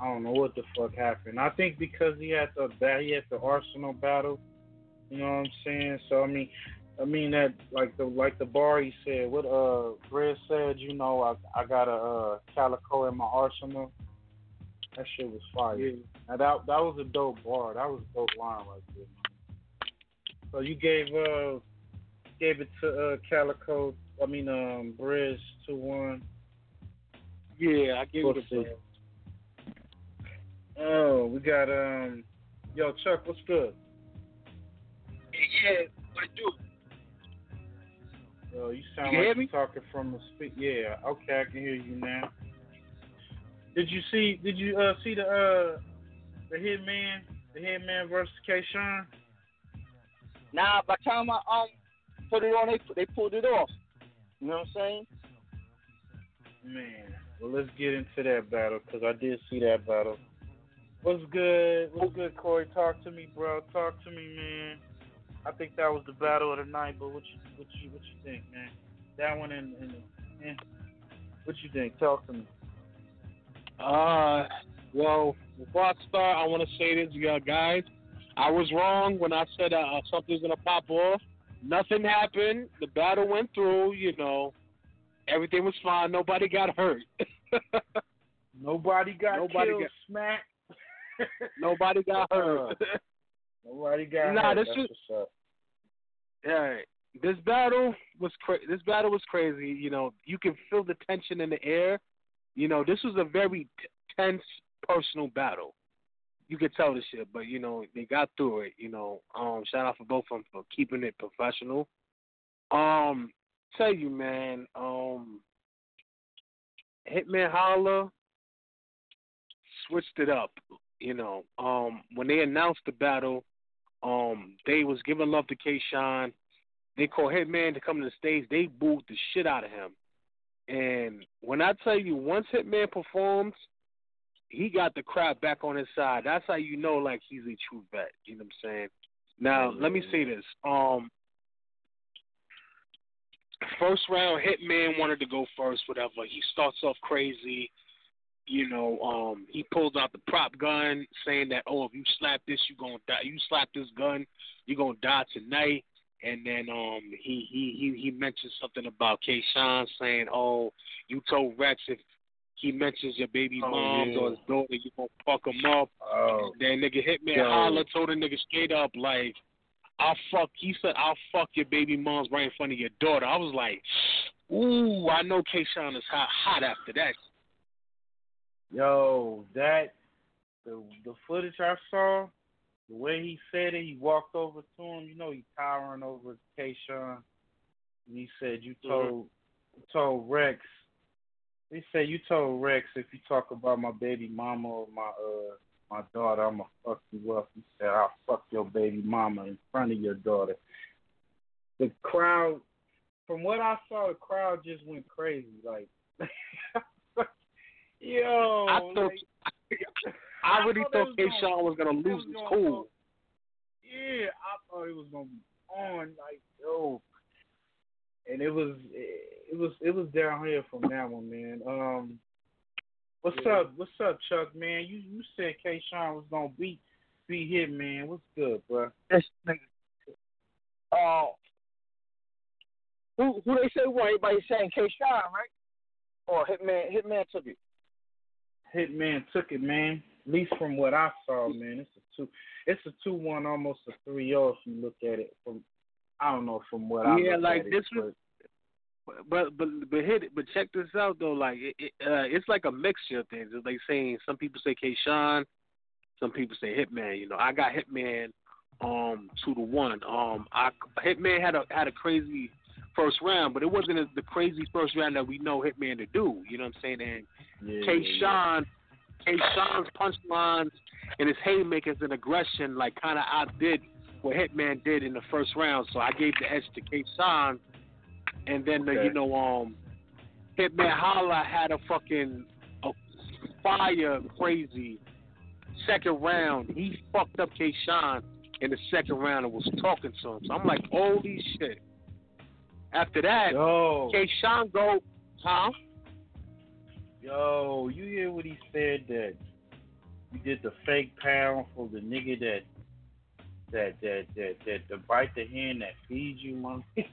I don't know what the fuck happened. I think because he had the he had the Arsenal battle. You know what I'm saying? So I mean, I mean that like the like the bar he said. What uh Fred said, you know, I I got a uh, calico in my arsenal. That shit was fire. Now that that was a dope bar. That was a dope line right there. So you gave uh gave it to uh Calico. I mean um Briz to one. Yeah, I give it a Pussy. Oh, we got um yo Chuck, what's good? Yeah, what it do? Yo, you sound You like you're talking from the speak. Yeah, okay, I can hear you now. Did you see? Did you uh see the uh the Hitman, the Hitman versus K. Shine? Nah, by the time I um put it on, they they pulled it off. You know what I'm saying? Man, well let's get into that battle because I did see that battle. What's good? What's good, Corey? Talk to me, bro. Talk to me, man. I think that was the battle of the night, but what you what you what you think, man? that one and, and, and what you think? Talk to me. Uh, well, before I start, I want to say this, yeah, guys. I was wrong when I said uh, something's gonna pop off. Nothing happened. The battle went through. You know, everything was fine. Nobody got hurt. Nobody got Nobody killed, got- smacked. Nobody got hurt. Nobody got Nah, hurt. this That's was- up. Yeah, this battle was cra- this battle was crazy. You know, you can feel the tension in the air. You know, this was a very t- tense personal battle. You could tell the shit, but you know they got through it. You know, um, shout out for both of them for keeping it professional. Um, tell you, man, um, Hitman Holla switched it up. You know, um, when they announced the battle, um, they was giving love to K. Shine. They called Hitman to come to the stage. They booed the shit out of him. And when I tell you, once Hitman performs, he got the crowd back on his side. That's how you know, like he's a true vet. You know what I'm saying? Now, let me say this. Um, first round, Hitman wanted to go first. Whatever. He starts off crazy. You know, um, he pulls out the prop gun, saying that, "Oh, if you slap this, you gonna die. You slap this gun, you gonna die tonight." And then um, he he he he mentioned something about K. Shine saying, "Oh, you told Rex if he mentions your baby Oh, mom yeah. or his daughter, you gonna fuck him up." Oh, Then nigga Hitman Yo. Holla told a nigga straight up like, "I'll fuck." He said, "I'll fuck your baby moms right in front of your daughter." I was like, "Ooh, I know K. Shine is hot hot after that." Yo, that the the footage I saw, the way he said it, he walked over to him. You know, he towering over K. Shine, and he said, "You told you told Rex." He said, "You told Rex if you talk about my baby mama or my uh my daughter, I'ma fuck you up." He said, "I'll fuck your baby mama in front of your daughter." The crowd, from what I saw, the crowd just went crazy. Like, yo, I thought like, I really thought thought it K. was Sean was gonna lose was his cool. yeah, I thought it was gonna be on like yo, and it was it was it was down here from that one, man. Um, what's Yeah. up? What's up, Chuck? Man, you you said K. Shine was gonna beat beat him, man. What's good, bro? This nigga. Uh, who who they say won? Everybody saying K. Shine, right? Or Hitman Hitman took it. Hitman took it, man. At least from what I saw, man, it's a two. It's a two one, almost a three zero if you look at it from. I don't know from what I Yeah, like this it, was- But but but hit it, but check this out though. Like it, it, uh, it's like a mixture of things. It's like saying some people say K. Shine, some people say Hitman. You know, I got Hitman um two to one. Um, I Hitman had a had a crazy first round, but it wasn't as the crazy first round that we know Hitman to do. You know what I'm saying? And Yeah, K. Shine, K. Shine's punchlines and his haymakers and aggression like kind of outdid what Hitman did in the first round. So I gave the edge to K. Shine, and then the, you know um Hitman Holla had a fucking a fire crazy second round. He fucked up K. Shine in the second round and was talking to him. So I'm like, holy shit. After that, Yo, K. Go, huh? yo, you hear what he said that you did the fake pound for the nigga that that that that that, that bite the hand that feeds you, man.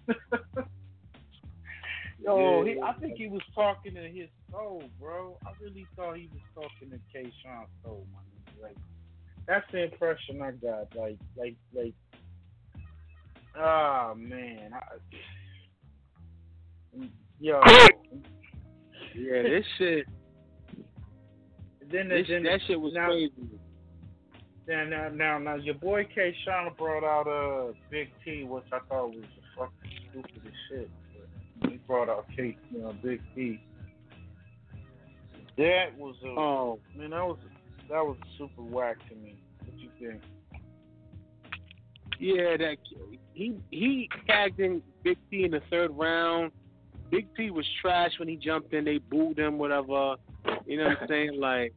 Yo, he, I think he was talking to his soul, bro. I really thought he was talking to K. Shine's soul, man. Like that's the impression I got. Like, like, like. Ah man, I, yo. Yeah, this shit, Then, this, then that shit was now, crazy. Now, now, now, now, your boy K. Shine brought out uh Big T, which I thought was the fucking stupidest shit. But he brought out K. You know, Big T. That was a Oh, man. That was that was super whack to me. What you think? yeah, that he he tagged in Big T in the third round. Big T was trash when he jumped in. They booed him, whatever. You know what I'm saying? Like,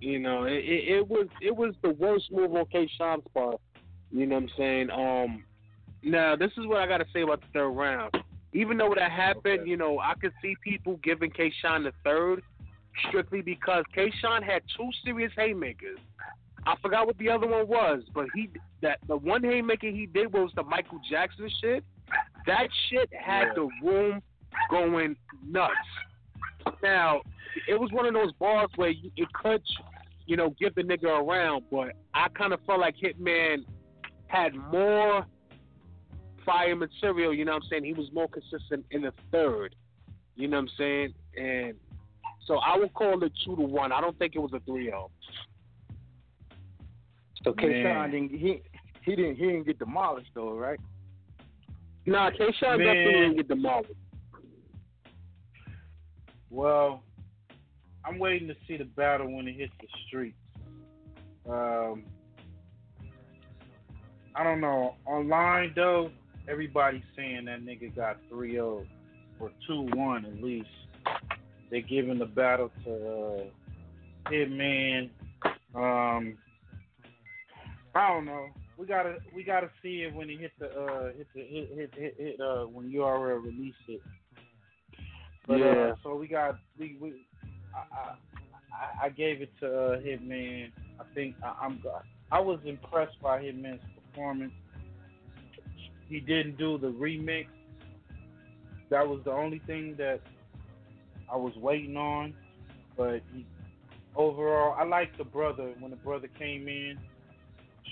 you know, it, it, it was it was the worst move on K. Shine's part. You know what I'm saying? Um, now this is what I got to say about the third round. even though that happened, you know, I could see people giving K Shine the third strictly because K Shine had two serious haymakers. I forgot what the other one was, but he that the one haymaker he did was the Michael Jackson shit. That shit had the room going nuts. Now, it was one of those bars where you, it could, you know, give the nigga around, but I kind of felt like Hitman had more fire material. You know what I'm saying? He was more consistent in the third. You know what I'm saying? And so I would call it two to one. I don't think it was a three zero. So K. Man. Didn't he he didn't he didn't get demolished though, right? Nah, K. Shine Man. definitely didn't get demolished. Well, I'm waiting to see the battle when it hits the streets. Um, I don't know. Online though, everybody's saying that nigga got 3-0 or 2-1 at least. They're giving the battle to uh, Hitman. Um, I don't know. We gotta we gotta see it when it hit the uh hit the hit hit hit, hit uh when URL released it. But Yeah. uh, so we got we we I I, I- gave it to uh, Hitman. I think I, I'm I was impressed by Hitman's performance. He didn't do the remix. That was the only thing that I was waiting on. But he, overall, I liked the brother when the brother came in.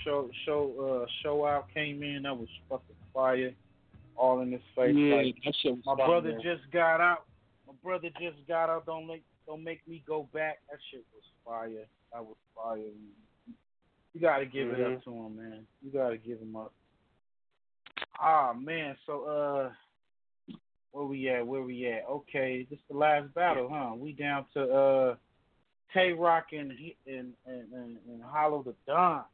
Show show uh show out came in. That was fucking fire. All in his face. Yeah, like, that shit was my brother just got out. Brother just got out. Don't make don't make me go back. That shit was fire. That was fire. You gotta give it Mm-hmm. up to him, man. You gotta give him up. Ah man, so uh where we at? Where we at? Okay, this is the last battle, huh? We down to uh Tay Roc and and and, and, and Hollow Da Don.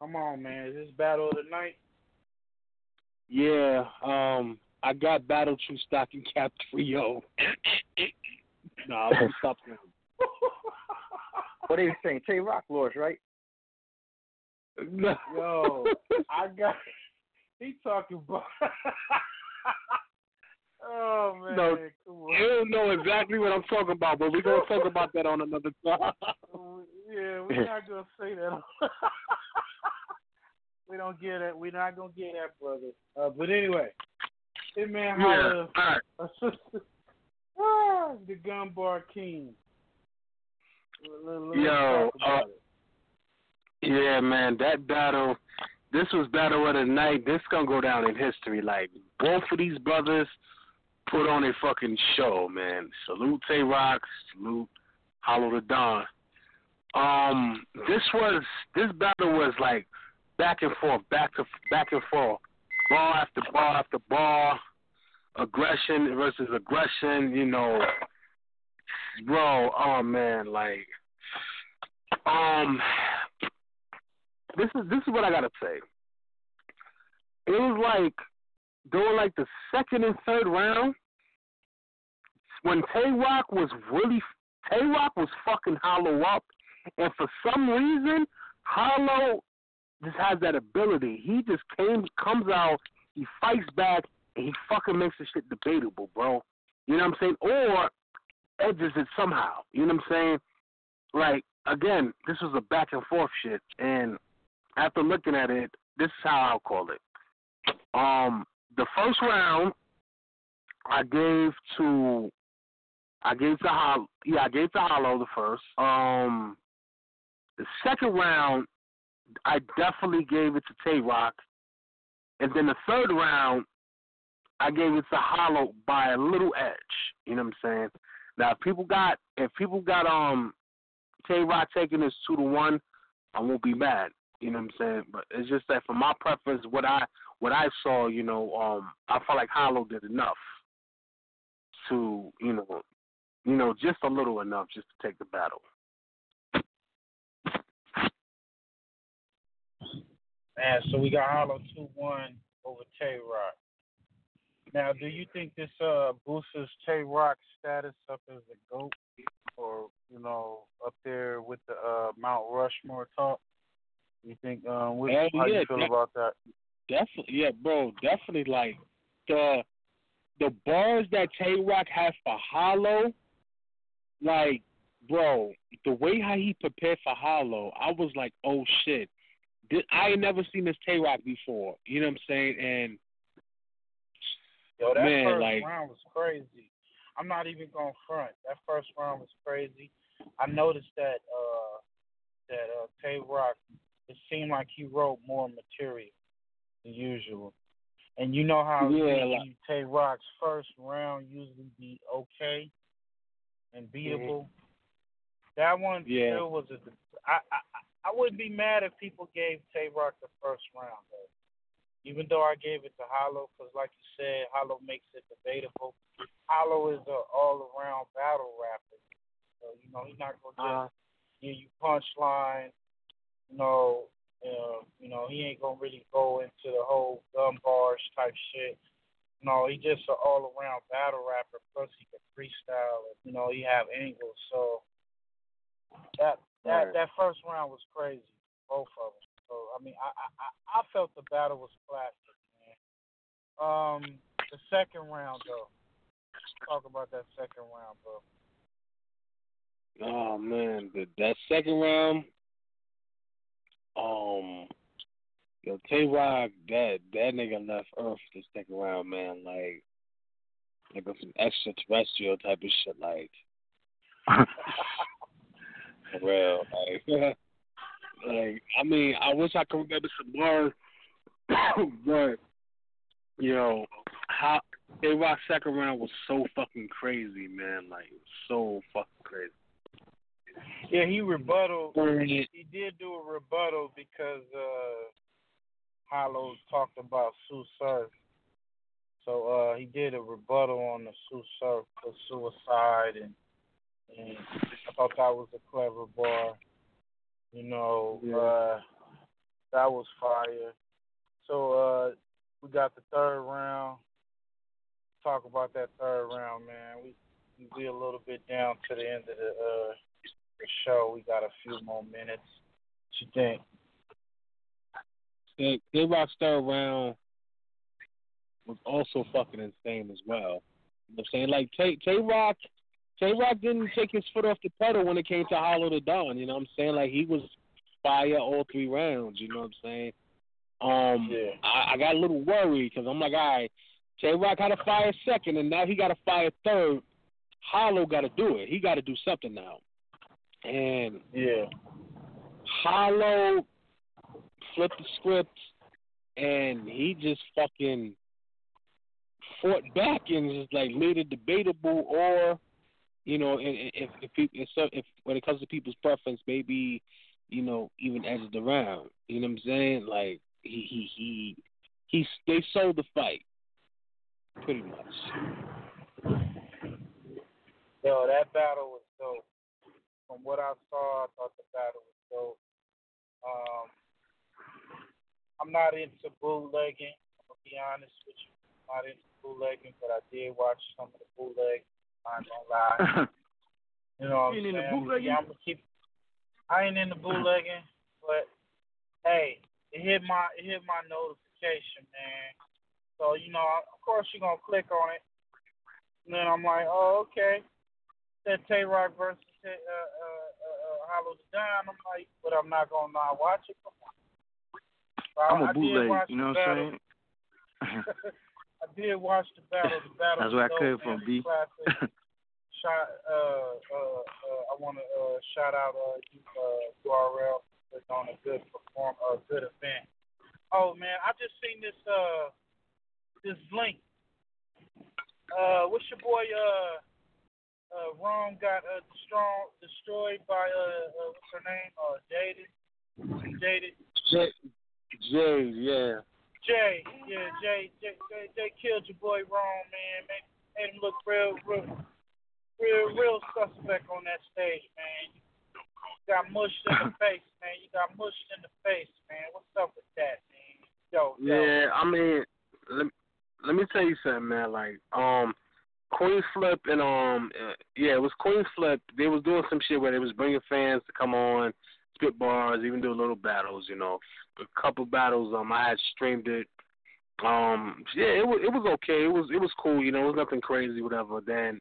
Come on, man. Is this battle of the night? Yeah, um, I got Battle True Stocking Cap 3 nah, I'm stop now. What they saying? Tay Roc lost, right? No. Yo, I got. He talking about. oh man, No, You don't know exactly what I'm talking about, but we're gonna talk about that on another time. yeah, we're not gonna say that. we don't get it. We're not gonna get that, brother. Uh, but anyway, hey man, Yeah, holla. ah, the gun bar king. Let- let- Yo, uh, Yeah, man, that battle. This was battle of the night. This gonna go down in history. Like both of these brothers put on a fucking show, man. Salute Tay Roc, salute Hollow Da Don. Um, this was this battle was like back and forth, back to back and forth, ball after ball after ball, aggression versus aggression. You know, bro. Oh man, like, um, this is this is what I gotta say. It was like during like the second and third round when Tay Roc was really Tay Roc was fucking Hollow up, and for some reason Hollow just has that ability. He just came comes out, he fights back, and he fucking makes the shit debatable, bro. You know what I'm saying? Or edges it somehow. You know what I'm saying? Like again, this was a back and forth shit, and after looking at it, this is how I'll call it. Um, the first round, I gave to, I gave to Hollow. Yeah, I gave to Hollow the first. Um, the second round, I definitely gave it to Tay Roc, and then the third round, I gave it to Hollow by a little edge. You know what I'm saying? Now, if people got if people got um Tay Roc taking this two to one, I won't be mad. You know what I'm saying? But it's just that for my preference, what I what I saw, you know, um, I felt like Hollow did enough to, you know, you know, just a little enough just to take the battle. Man, so we got Hollow two one over Tay Roc. Now, do you think this uh boosts Tay Roc's status up as a goat, or you know, up there with the uh Mount Rushmore talk? You think? Um, what, how yeah, you feel about that? Definitely, yeah, bro. Definitely, like the the bars that Tay Roc has for Hollow, like, bro, the way how he prepared for Hollow, I was like, oh shit. I ain't never seen this Tay Roc before. You know what I'm saying? And Yo, that man, first like, round was crazy. I'm not even gonna front. That first round was crazy. I noticed that uh that uh Tay Roc it seemed like he wrote more material than usual. And you know how Yeah, like- Tay Roc's first round usually be okay and beatable. That one Yeah. still was a I, I I wouldn't be mad if people gave Tay Roc the first round though. Even though I gave it to Hollow, because like you said, Hollow makes it debatable. Hollow is a all around battle rapper. So, you know, he's not gonna just Uh, give you punchline, you know, uh, you know, he ain't gonna really go into the whole gun bars type shit. No, he just an all around battle rapper. Plus, he can freestyle. And, you know, he have angles. So that that that first round was crazy, both of them. So I mean, I I I I felt the battle was classic, man. Um, the second round though. Talk about that second round, bro. Oh man, the, that second round, um, yo, Tay Roc, that that nigga left Earth the second round, man. Like, like on some extraterrestrial type of shit, like. For real, like, like I mean, I wish I could remember some more, but you know, how Tay Roc's second round was so fucking crazy, man. Like, so fucking crazy. Yeah, he rebutted. He did do a rebuttal because uh Hollow talked about Sue Surf. So uh he did a rebuttal on the Sue Surf for suicide and and thought that was a clever bar. You know, Yeah. uh that was fire. So uh we got the third round. Talk about that third round, man. We we be a little bit down to the end of the uh the show. We got a few more minutes. What you think? Tay Tay Roc's third round was also fucking insane as well. You know what I'm saying? Like Tay Tay Roc Tay Roc didn't take his foot off the pedal when it came to Hollow Da Don, you know what I'm saying? Like he was fire all three rounds, you know what I'm saying? Um Yeah. I, I got a little worried because I'm like, all right, Tay Roc had a fire second and now he got a fire third. Hollow got to do it. He got to do something now. And Yeah. Hollow flipped the script and he just fucking fought back and just like made it debatable or you know and if if if, if when it comes to people's preference maybe you know even edged around you know what I'm saying like he he he he they sold the fight pretty much Yo, that battle was dope. From what I saw, I thought the battle was dope. Um, I'm not into bootlegging. I'm gonna be honest with you. I'm not into bootlegging, but I did watch some of the bootleg. I'm not gonna lie. You know what You I'm ain't into saying? bootlegging? Yeah, I'm gonna keep. I ain't into bootlegging, but hey, it hit my it hit my notification, man. So you know, of course you're gonna click on it. And then I'm like, oh okay. Said Tay Roc versus uh, uh, uh, uh, Hollow Da Don. I'm like, but I'm not gonna not watch it. So I- I'm I a bootleg, you know what I'm saying? I did watch the battle. The battle. That's was where I dope, came man. from, It B. was classic. Shout, uh, uh, uh, I want to uh, shout out uh, you, uh, URL for on a good perform, a good event. Oh man, I just seen this uh this link. Uh, what's your boy uh uh Rome got uh destroyed destroyed by uh, uh what's her name uh Jaded Jaded Jay, Jay yeah Jay yeah Jay Jay Jay, Jay killed your boy Rome man made, made him look real real real real suspect on that stage man. You got mushed in the face man. You got mushed in the face man. What's up with that man? Yo yo. Yeah, I mean, let let me tell you something, man. Like, um, Queen Flip and um, uh, yeah, it was Queen Flip. They was doing some shit where they was bringing fans to come on, spit bars, even do little battles. You know, a couple battles. Um, I had streamed it. Um, yeah, it was it was okay. It was it was cool. You know, it was nothing crazy, whatever. Then,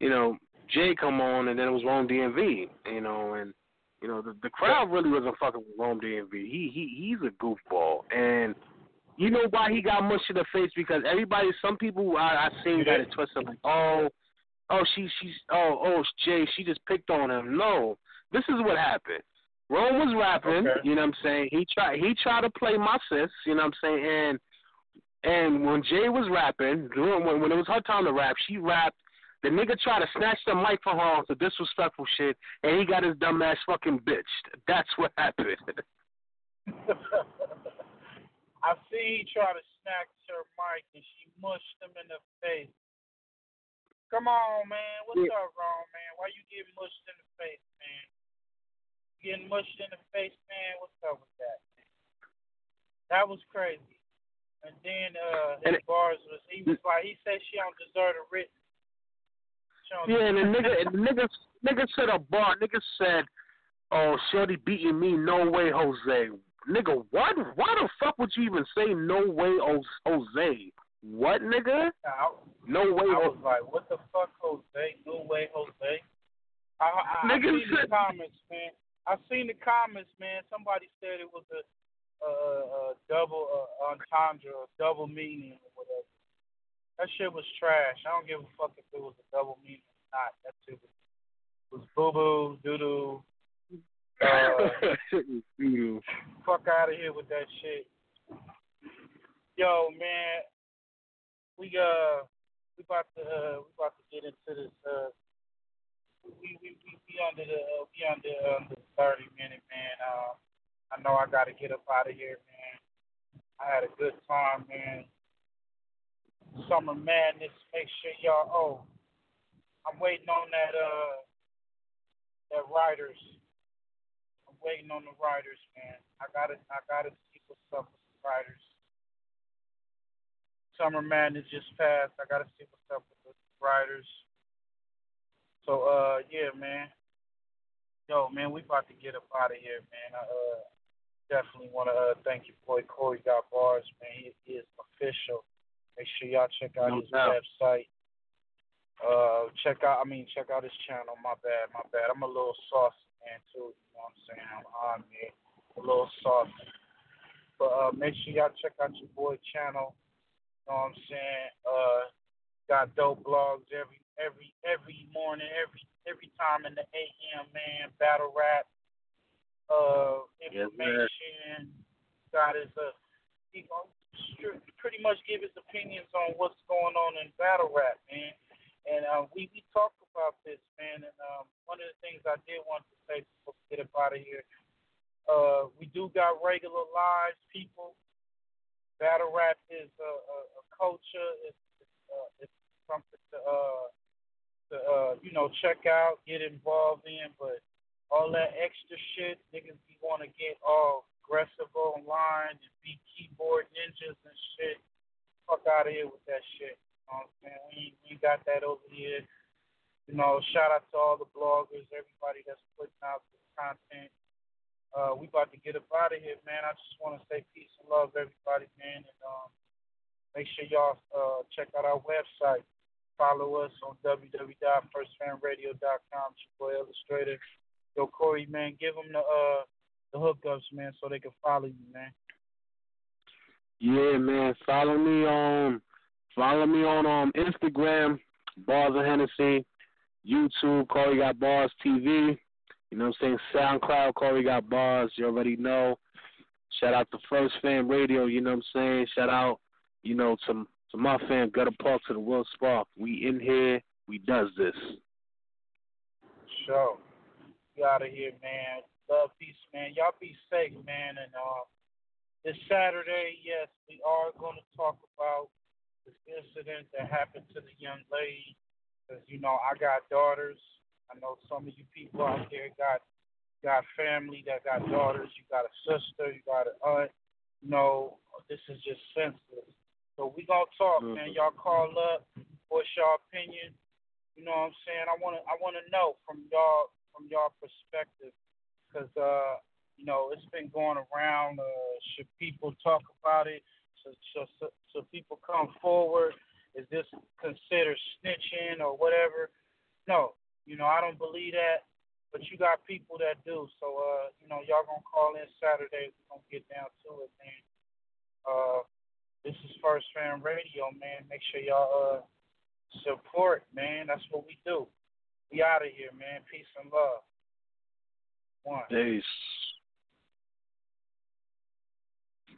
you know, Jay come on, and then it was Rome DMV. You know, and you know the the crowd really wasn't fucking with Rome DMV. He he he's a goofball, and you know why he got mush in the face because everybody, some people I I seen got it twisted like, oh, oh she she's oh oh Jay she just picked on him. No, this is what happened. Rum was rapping, Okay. you know what I'm saying? He tried he tried to play my sis, you know what I'm saying? And and when Jay was rapping, when when it was her time to rap, she rapped. The nigga tried to snatch the mic from her on some disrespectful shit, and he got his dumb ass fucking bitched. That's what happened. I see he try to snatch her mic and she mushed him in the face. Come on, man. What's Yeah. up, wrong, man? Why you getting mushed in the face, man? Getting mushed in the face, man? What's up with that? That was crazy. And then uh his And bars was he was like he said she don't deserve a written. Yeah, and the nigga, and the nigga, nigga said a bar. Nigga said, "Oh, Shorty beating me, no way, Jose." Nigga, what? Why the fuck would you even say no way, Jose? What, nigga? I, No way, I was Jose. like, what the fuck, Jose? No way, Jose. I, I, I Nigga the said- comments, man. I seen the comments, man. Somebody said it was a, a, a double uh, entendre, a double meaning, or whatever. That shit was trash. I don't give a fuck if it was a double meaning or not. That shit was, was boo boo, doo doo. Uh, fuck out of here with that shit. Yo, man, we uh we about to uh we about to get into this uh we we we, we under the uh, we under under the thirty minute man. Uh, I know I gotta get up out of here, man. I had a good time, man. Summer madness. Make sure y'all. Oh, I'm waiting on that uh that writers. I'm waiting on the writers, man. I gotta I gotta see what's up with the writers. Summer Madness just passed. I gotta see what's up with the writers. So uh yeah, man. Yo, man, we about to get up out of here, man. I uh definitely wanna uh thank your boy Corey got bars, man. He is official. Make sure y'all check out No his doubt. website. Uh check out I mean check out his channel, my bad, my bad. I'm a little saucy man too, you know what I'm saying? I'm on. A little saucy. But uh make sure y'all check out your boy channel. You know what I'm saying? Uh got dope blogs every every every morning, every every time in the AM, man. Battle rap, uh, Yes, information. got his uh, he gonna pretty much give his opinions on what's going on in battle rap, man. And uh, we we talked about this, man. And um, one of the things I did want to say before we get up out of here, uh, we do got regular lives, people. Battle rap is a, a, a culture. It's it's, uh, it's something to uh to uh you know check out, get involved in, but all that extra shit, niggas be want to get all aggressive online and be keyboard ninjas and shit. Fuck out of here with that shit. You know what I'm saying? We we got that over here. You know, shout out to all the bloggers, everybody that's putting out the content. Uh, we about to get up out of here, man. I just want to say peace and love, everybody, man, and um, make sure y'all uh, check out our website. Follow us on www.firstfamradio.com. Boy Illustrator. Yo, Corey, man, give them the uh the hookups, man, so they can follow you, man. Yeah, man. Follow me on follow me on um Instagram, Bars of Hennessy, YouTube, Corey Got Bars TV. You know what I'm saying? SoundCloud, Corey Got Bars, you already know. Shout out to First Fam Radio, you know what I'm saying? Shout out, you know, to to my fan Gutter Park to the World Spark. We in here, we does this. Sure. We out of here, man. Love, peace, man. Y'all be safe, man. And uh, this Saturday, yes, we are going to talk about this incident that happened to the young lady. Because, you know, I got daughters. I know some of you people out there got got family that got daughters. You got a sister. You got an aunt. You know, this is just senseless. So we gonna talk, man. Y'all call up, voice your opinion. You know what I'm saying? I wanna I wanna know from y'all from y'all perspective, because uh, you know it's been going around. Uh, should people talk about it? So, so, so, so people come forward. Is this considered snitching or whatever? No, you know I don't believe that. But you got people that do. So uh, you know y'all gonna call in Saturday. We're gonna get down to it, man. Uh, this is First Fam Radio, man. Make sure y'all uh support, man. That's what we do. We out of here, man. Peace and love. One. Peace.